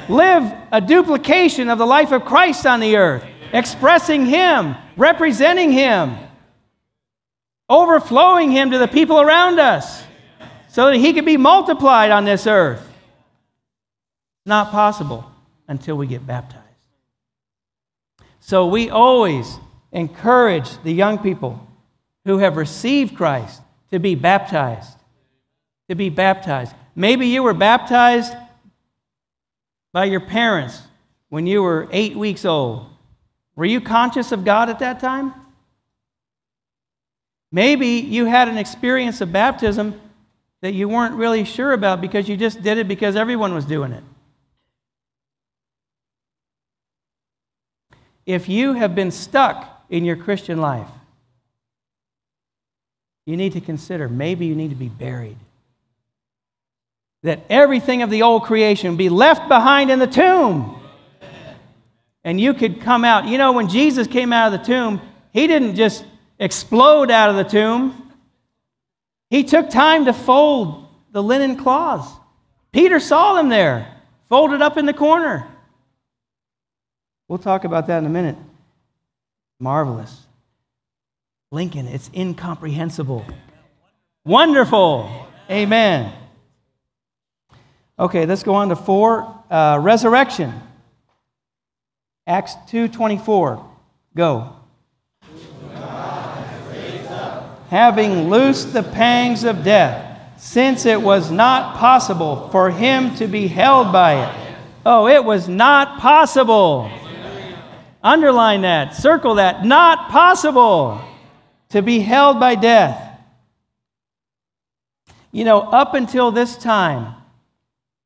live a duplication of the life of Christ on the earth, expressing Him, representing Him, overflowing Him to the people around us so that He can be multiplied on this earth. Not possible until we get baptized. So we always encourage the young people who have received Christ to be baptized. To be baptized. Maybe you were baptized by your parents when you were eight weeks old, were you conscious of God at that time? Maybe you had an experience of baptism that you weren't really sure about because you just did it because everyone was doing it. If you have been stuck in your Christian life, you need to consider maybe you need to be buried that everything of the old creation be left behind in the tomb and you could come out. You know, when Jesus came out of the tomb, he didn't just explode out of the tomb, he took time to fold the linen cloths. Peter saw them there, folded up in the corner. We'll talk about that in a minute. Marvelous. Lincoln, it's incomprehensible. Wonderful. Amen. Okay, let's go on to four. Uh, resurrection. Acts 2.24. Go. Having loosed the pangs of death, since it was not possible for him to be held by it. Oh, it was not possible. Underline that, circle that. Not possible to be held by death. You know, up until this time,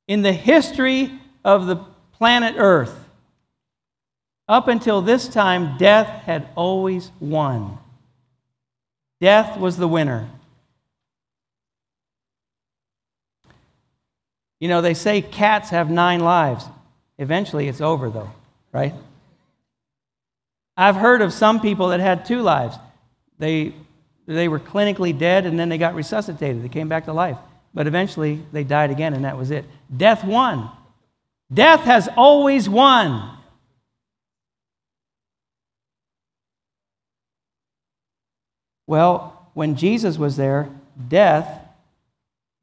in the history of the planet Earth, up until this time, death had always won. Death was the winner. You know, they say cats have nine lives. Eventually, it's over, though, right? I've heard of some people that had two lives. They, they were clinically dead and then they got resuscitated. They came back to life. But eventually they died again and that was it. Death won. Death has always won. Well, when Jesus was there, death,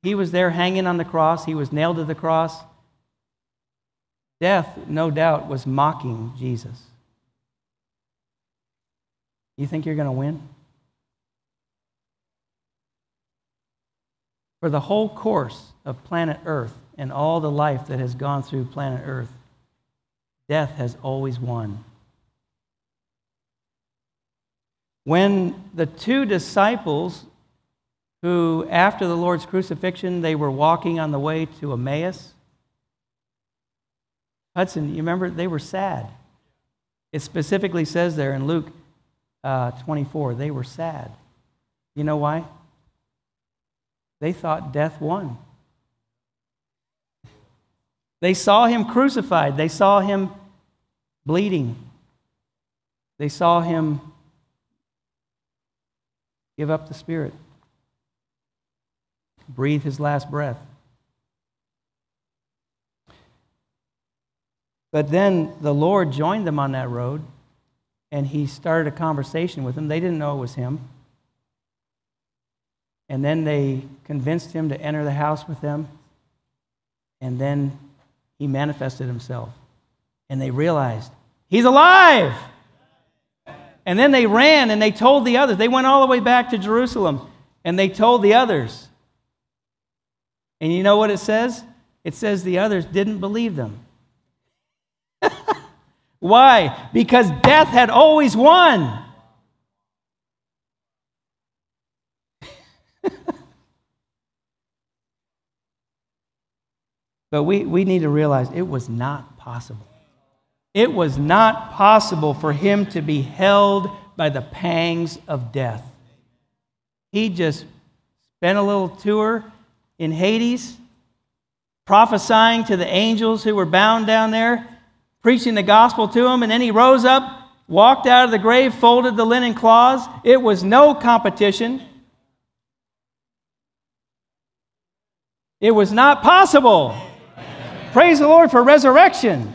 he was there hanging on the cross, he was nailed to the cross. Death, no doubt, was mocking Jesus. You think you're going to win? For the whole course of planet Earth and all the life that has gone through planet Earth, death has always won. When the two disciples, who after the Lord's crucifixion, they were walking on the way to Emmaus, Hudson, you remember, they were sad. It specifically says there in Luke uh, 24. They were sad. You know why? They thought death won. They saw him crucified, they saw him bleeding, they saw him give up the spirit, breathe his last breath. But then the Lord joined them on that road and he started a conversation with them. They didn't know it was him. And then they convinced him to enter the house with them. And then he manifested himself. And they realized, he's alive. And then they ran and they told the others. They went all the way back to Jerusalem and they told the others. And you know what it says? It says the others didn't believe them. Why? Because death had always won. But we, we need to realize it was not possible. It was not possible for him to be held by the pangs of death. He just spent a little tour in Hades, prophesying to the angels who were bound down there preaching the gospel to them, and then he rose up, walked out of the grave, folded the linen cloths. It was no competition. It was not possible. Praise the Lord for resurrection.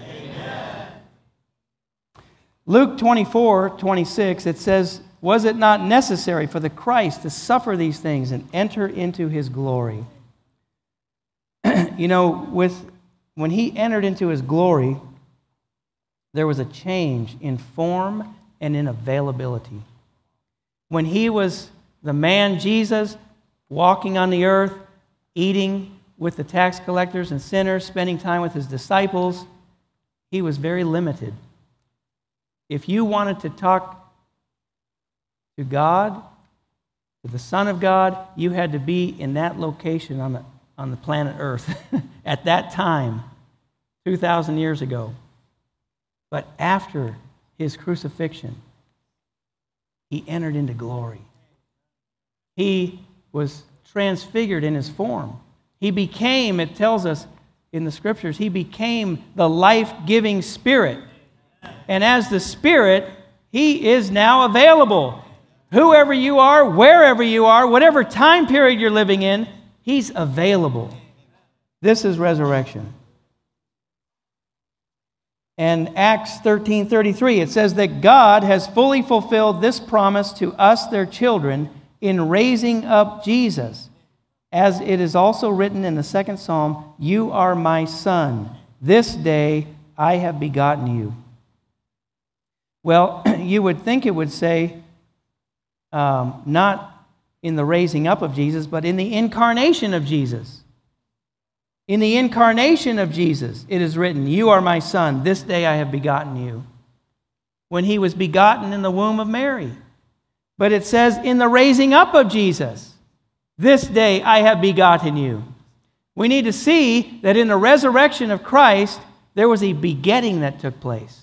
Luke 24, 26, it says, Was it not necessary for the Christ to suffer these things and enter into his glory? you know, with when he entered into his glory, there was a change in form and in availability. When he was the man Jesus walking on the earth, eating with the tax collectors and sinners, spending time with his disciples, he was very limited. If you wanted to talk to God, to the Son of God, you had to be in that location on the, on the planet Earth at that time, 2,000 years ago. But after his crucifixion, he entered into glory. He was transfigured in his form. He became, it tells us in the scriptures, he became the life giving spirit. And as the Spirit, He is now available. Whoever you are, wherever you are, whatever time period you're living in, He's available. This is resurrection. And Acts 13:33 it says that God has fully fulfilled this promise to us their children in raising up Jesus. As it is also written in the second psalm, you are my son. This day I have begotten you. Well, you would think it would say um, not in the raising up of Jesus, but in the incarnation of Jesus. In the incarnation of Jesus, it is written, You are my son, this day I have begotten you. When he was begotten in the womb of Mary. But it says, In the raising up of Jesus, this day I have begotten you. We need to see that in the resurrection of Christ, there was a begetting that took place.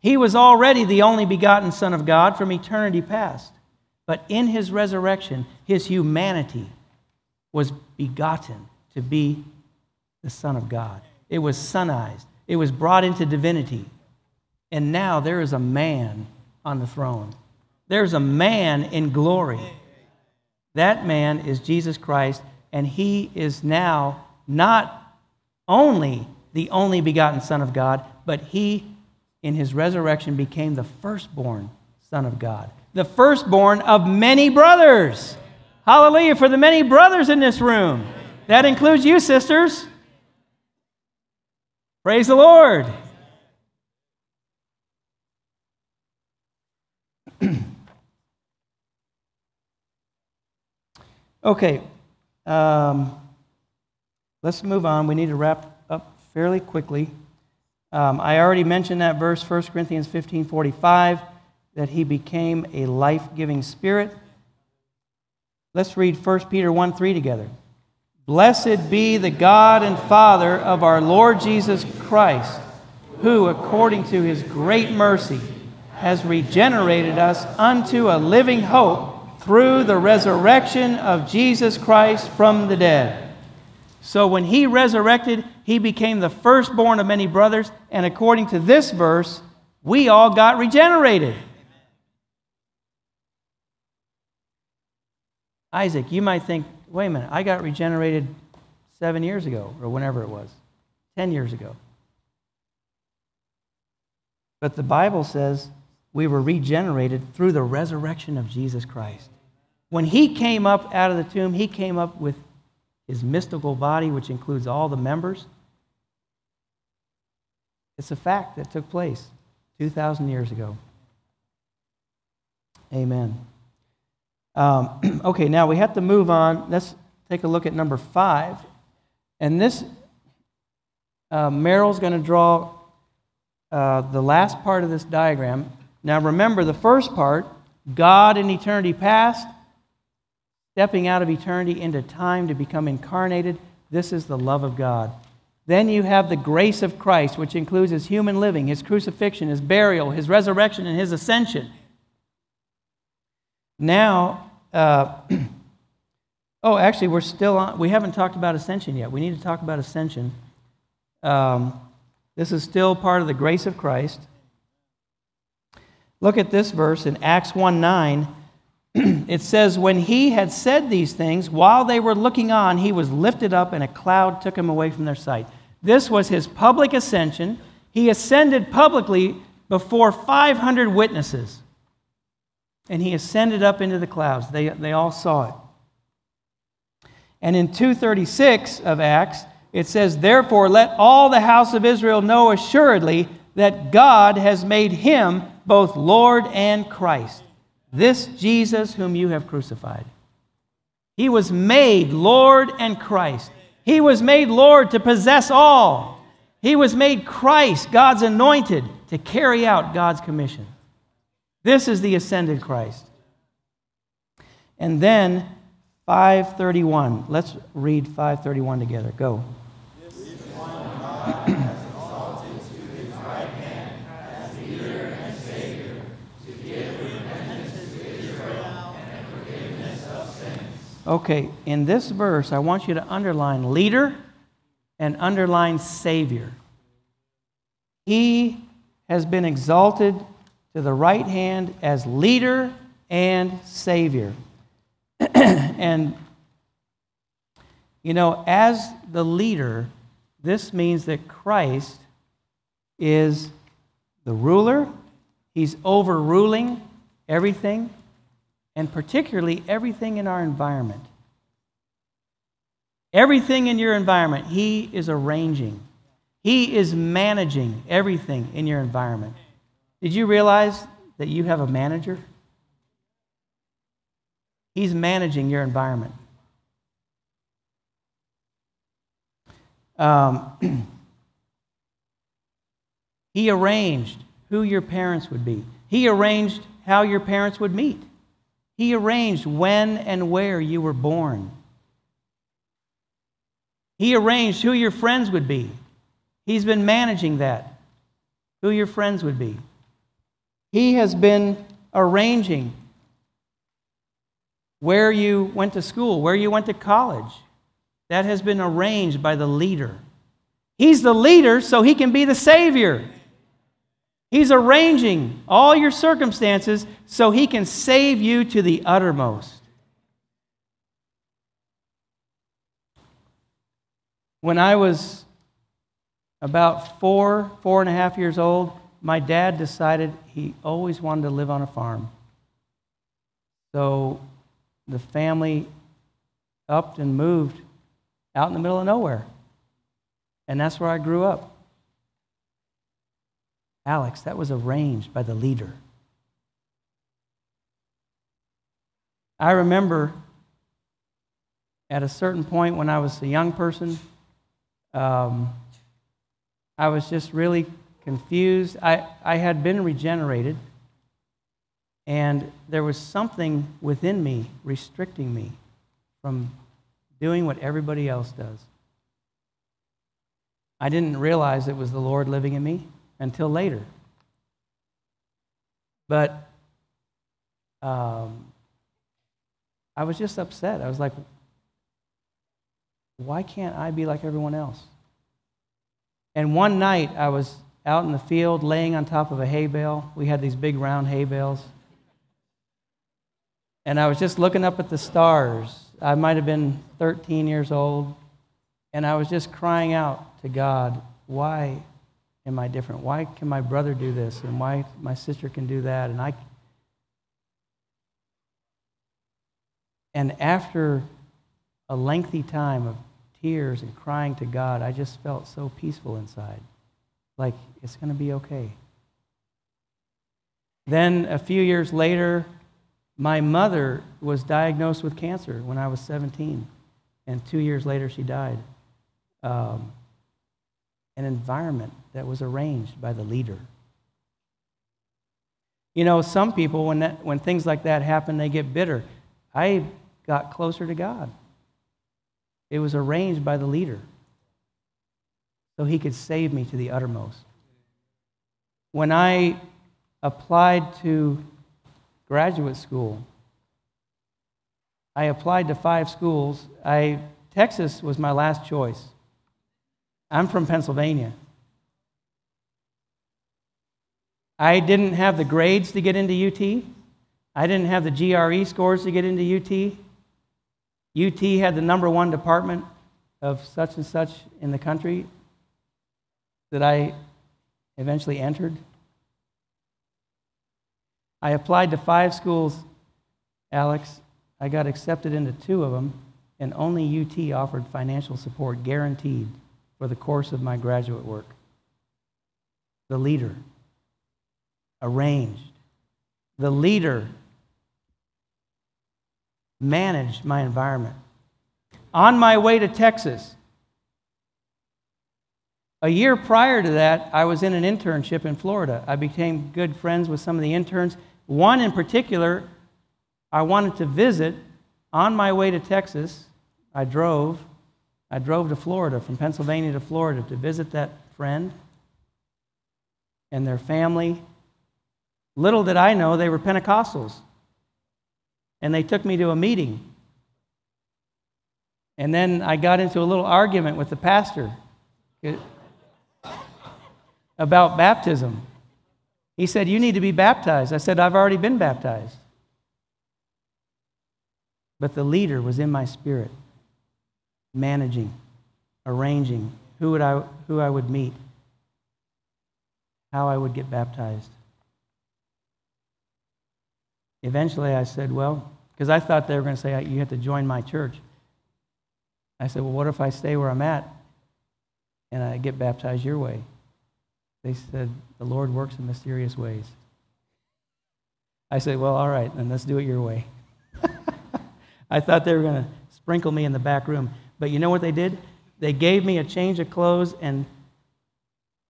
He was already the only begotten Son of God from eternity past. But in his resurrection, his humanity was begotten to be the Son of God. It was sonized, it was brought into divinity. And now there is a man on the throne. There's a man in glory. That man is Jesus Christ, and he is now not only the only begotten Son of God, but he in his resurrection became the firstborn Son of God, the firstborn of many brothers. Hallelujah for the many brothers in this room. That includes you, sisters. Praise the Lord. Okay, um, let's move on. We need to wrap up fairly quickly. Um, I already mentioned that verse, 1 Corinthians 15 45, that he became a life giving spirit. Let's read 1 Peter 1 3 together. Blessed be the God and Father of our Lord Jesus Christ, who, according to his great mercy, has regenerated us unto a living hope through the resurrection of Jesus Christ from the dead so when he resurrected, he became the firstborn of many brothers. And according to this verse, we all got regenerated. Isaac, you might think, wait a minute, I got regenerated seven years ago, or whenever it was, 10 years ago. But the Bible says we were regenerated through the resurrection of Jesus Christ. When he came up out of the tomb, he came up with his mystical body, which includes all the members. It's a fact that took place 2,000 years ago. Amen. Um, okay, now we have to move on. Let's take a look at number five. And this, uh, Merrill's going to draw uh, the last part of this diagram. Now remember, the first part God in eternity past, stepping out of eternity into time to become incarnated. This is the love of God. Then you have the grace of Christ, which includes his human living, his crucifixion, his burial, his resurrection, and his ascension. Now, uh, oh, actually, we're still on, we haven't talked about ascension yet. We need to talk about ascension. Um, this is still part of the grace of Christ. Look at this verse in Acts 1 9. it says, When he had said these things, while they were looking on, he was lifted up, and a cloud took him away from their sight. This was his public ascension. He ascended publicly before 500 witnesses. And he ascended up into the clouds. They, they all saw it. And in 236 of Acts, it says, Therefore, let all the house of Israel know assuredly that God has made him both Lord and Christ this Jesus whom you have crucified. He was made Lord and Christ. He was made Lord to possess all. He was made Christ, God's anointed, to carry out God's commission. This is the ascended Christ. And then 531. Let's read 531 together. Go. Okay, in this verse, I want you to underline leader and underline Savior. He has been exalted to the right hand as leader and savior. and, you know, as the leader, this means that Christ is the ruler, he's overruling everything, and particularly everything in our environment. Everything in your environment, he is arranging. He is managing everything in your environment. Did you realize that you have a manager? He's managing your environment. Um, he arranged who your parents would be, He arranged how your parents would meet, He arranged when and where you were born. He arranged who your friends would be. He's been managing that, who your friends would be. He has been arranging where you went to school, where you went to college. That has been arranged by the leader. He's the leader, so he can be the Savior. He's arranging all your circumstances so he can save you to the uttermost. When I was about four, four and a half years old, my dad decided he always wanted to live on a farm. So the family upped and moved out in the middle of nowhere. And that's where I grew up. Alex, that was arranged by the leader. I remember at a certain point when I was a young person, um, I was just really confused. I, I had been regenerated, and there was something within me restricting me from doing what everybody else does. I didn't realize it was the Lord living in me until later. But um, I was just upset. I was like, why can't I be like everyone else? And one night I was out in the field laying on top of a hay bale. We had these big round hay bales. And I was just looking up at the stars. I might have been 13 years old. And I was just crying out to God, why am I different? Why can my brother do this? And why my sister can do that? And I. And after a lengthy time of tears and crying to God, I just felt so peaceful inside. Like, it's going to be okay. Then a few years later, my mother was diagnosed with cancer when I was 17, and two years later, she died. Um, an environment that was arranged by the leader. You know, some people, when, that, when things like that happen, they get bitter. I got closer to God. It was arranged by the leader so he could save me to the uttermost. When I applied to graduate school, I applied to five schools. I, Texas was my last choice. I'm from Pennsylvania. I didn't have the grades to get into UT. I didn't have the GRE scores to get into UT. UT had the number one department of such and such in the country that I eventually entered. I applied to five schools, Alex. I got accepted into two of them, and only UT offered financial support guaranteed for the course of my graduate work. The leader arranged. The leader managed my environment. On my way to Texas, a year prior to that, I was in an internship in Florida. I became good friends with some of the interns. One in particular, I wanted to visit on my way to Texas. I drove. I drove to Florida, from Pennsylvania to Florida, to visit that friend and their family. Little did I know they were Pentecostals and they took me to a meeting. And then I got into a little argument with the pastor. about baptism. He said, You need to be baptized. I said, I've already been baptized. But the leader was in my spirit, managing, arranging who, would I, who I would meet, how I would get baptized. Eventually, I said, Well, because I thought they were going to say, You have to join my church. I said, Well, what if I stay where I'm at and I get baptized your way? They said, The Lord works in mysterious ways. I said, Well, all right, then let's do it your way. I thought they were going to sprinkle me in the back room. But you know what they did? They gave me a change of clothes and,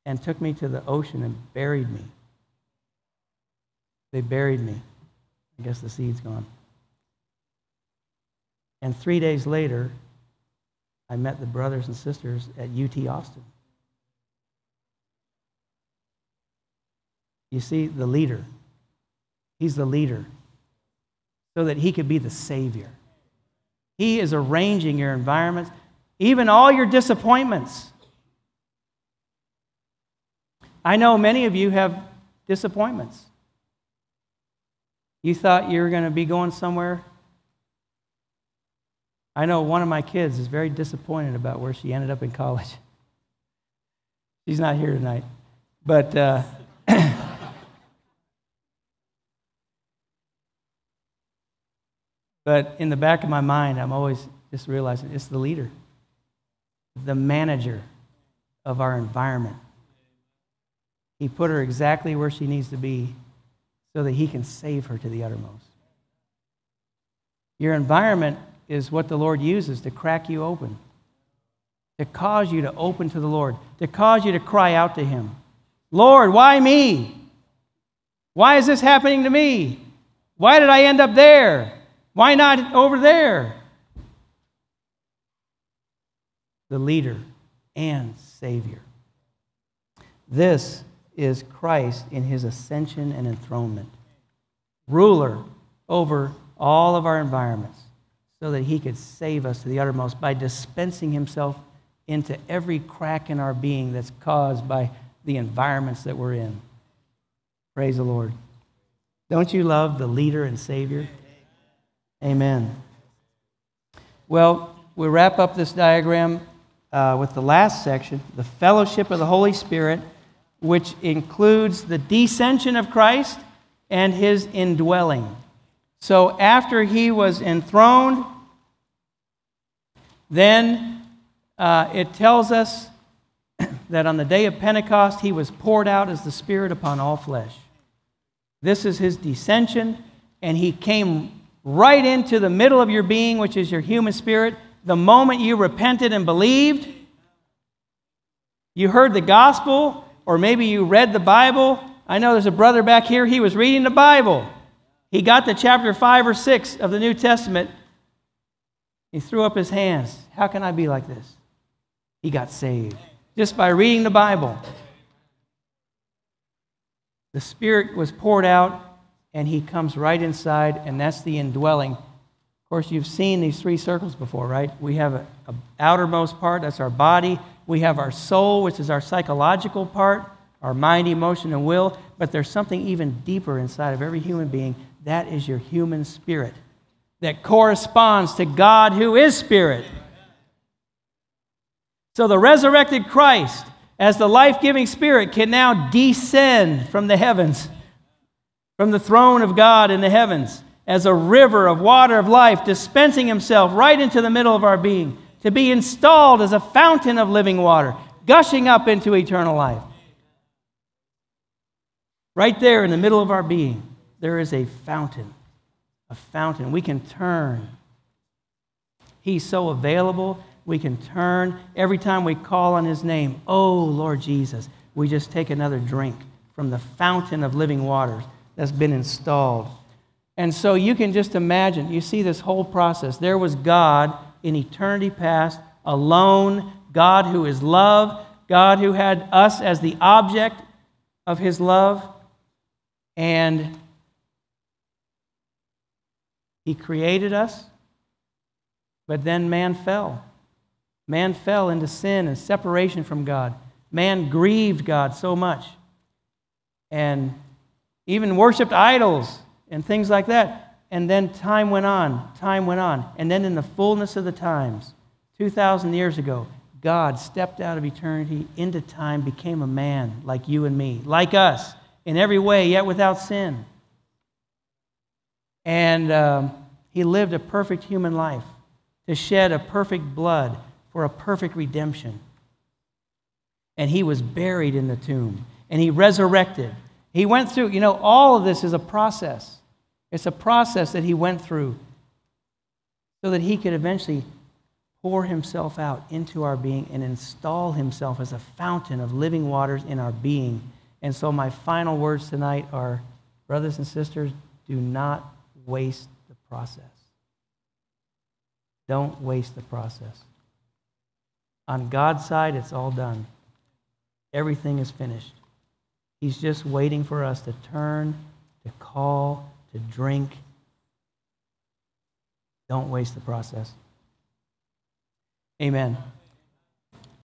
and took me to the ocean and buried me. They buried me. I guess the seed's gone. And three days later, I met the brothers and sisters at UT Austin. You see, the leader. He's the leader so that he could be the Savior. He is arranging your environments, even all your disappointments. I know many of you have disappointments. You thought you were going to be going somewhere. I know one of my kids is very disappointed about where she ended up in college. She's not here tonight. But uh, But in the back of my mind, I'm always just realizing it's the leader, the manager of our environment. He put her exactly where she needs to be so that he can save her to the uttermost. Your environment is what the Lord uses to crack you open, to cause you to open to the Lord, to cause you to cry out to Him Lord, why me? Why is this happening to me? Why did I end up there? Why not over there? The leader and Savior. This is Christ in his ascension and enthronement, ruler over all of our environments, so that he could save us to the uttermost by dispensing himself into every crack in our being that's caused by the environments that we're in. Praise the Lord. Don't you love the leader and Savior? Amen. Well, we wrap up this diagram uh, with the last section the fellowship of the Holy Spirit, which includes the descension of Christ and his indwelling. So after he was enthroned, then uh, it tells us that on the day of Pentecost, he was poured out as the Spirit upon all flesh. This is his descension, and he came right into the middle of your being, which is your human spirit, the moment you repented and believed. You heard the gospel, or maybe you read the Bible. I know there's a brother back here, he was reading the Bible. He got to chapter 5 or 6 of the New Testament. He threw up his hands. How can I be like this? He got saved just by reading the Bible. The Spirit was poured out and he comes right inside, and that's the indwelling. Of course, you've seen these three circles before, right? We have an outermost part, that's our body. We have our soul, which is our psychological part, our mind, emotion, and will. But there's something even deeper inside of every human being. That is your human spirit that corresponds to God who is spirit. So the resurrected Christ, as the life giving spirit, can now descend from the heavens from the throne of God in the heavens as a river of water of life, dispensing himself right into the middle of our being, to be installed as a fountain of living water, gushing up into eternal life. Right there in the middle of our being, there is a fountain. A fountain. We can turn. He's so available. We can turn every time we call on his name. Oh, Lord Jesus. We just take another drink from the fountain of living waters that's been installed. And so you can just imagine, you see this whole process. There was God in eternity past, alone, God who is love, God who had us as the object of his love, and he created us, but then man fell. Man fell into sin and separation from God. man grieved God so much and even worshiped idols and things like that. And then time went on, time went on. And then in the fullness of the times, 2,000 years ago, God stepped out of eternity into time, became a man like you and me, like us, in every way, yet without sin. And um, he lived a perfect human life to shed a perfect blood for a perfect redemption. And he was buried in the tomb, and he resurrected. He went through, you know, all of this is a process. It's a process that he went through so that he could eventually pour himself out into our being and install himself as a fountain of living waters in our being. And so, my final words tonight are brothers and sisters, do not waste the process. Don't waste the process. On God's side, it's all done, everything is finished. He's just waiting for us to turn, to call, to drink. Don't waste the process. Amen.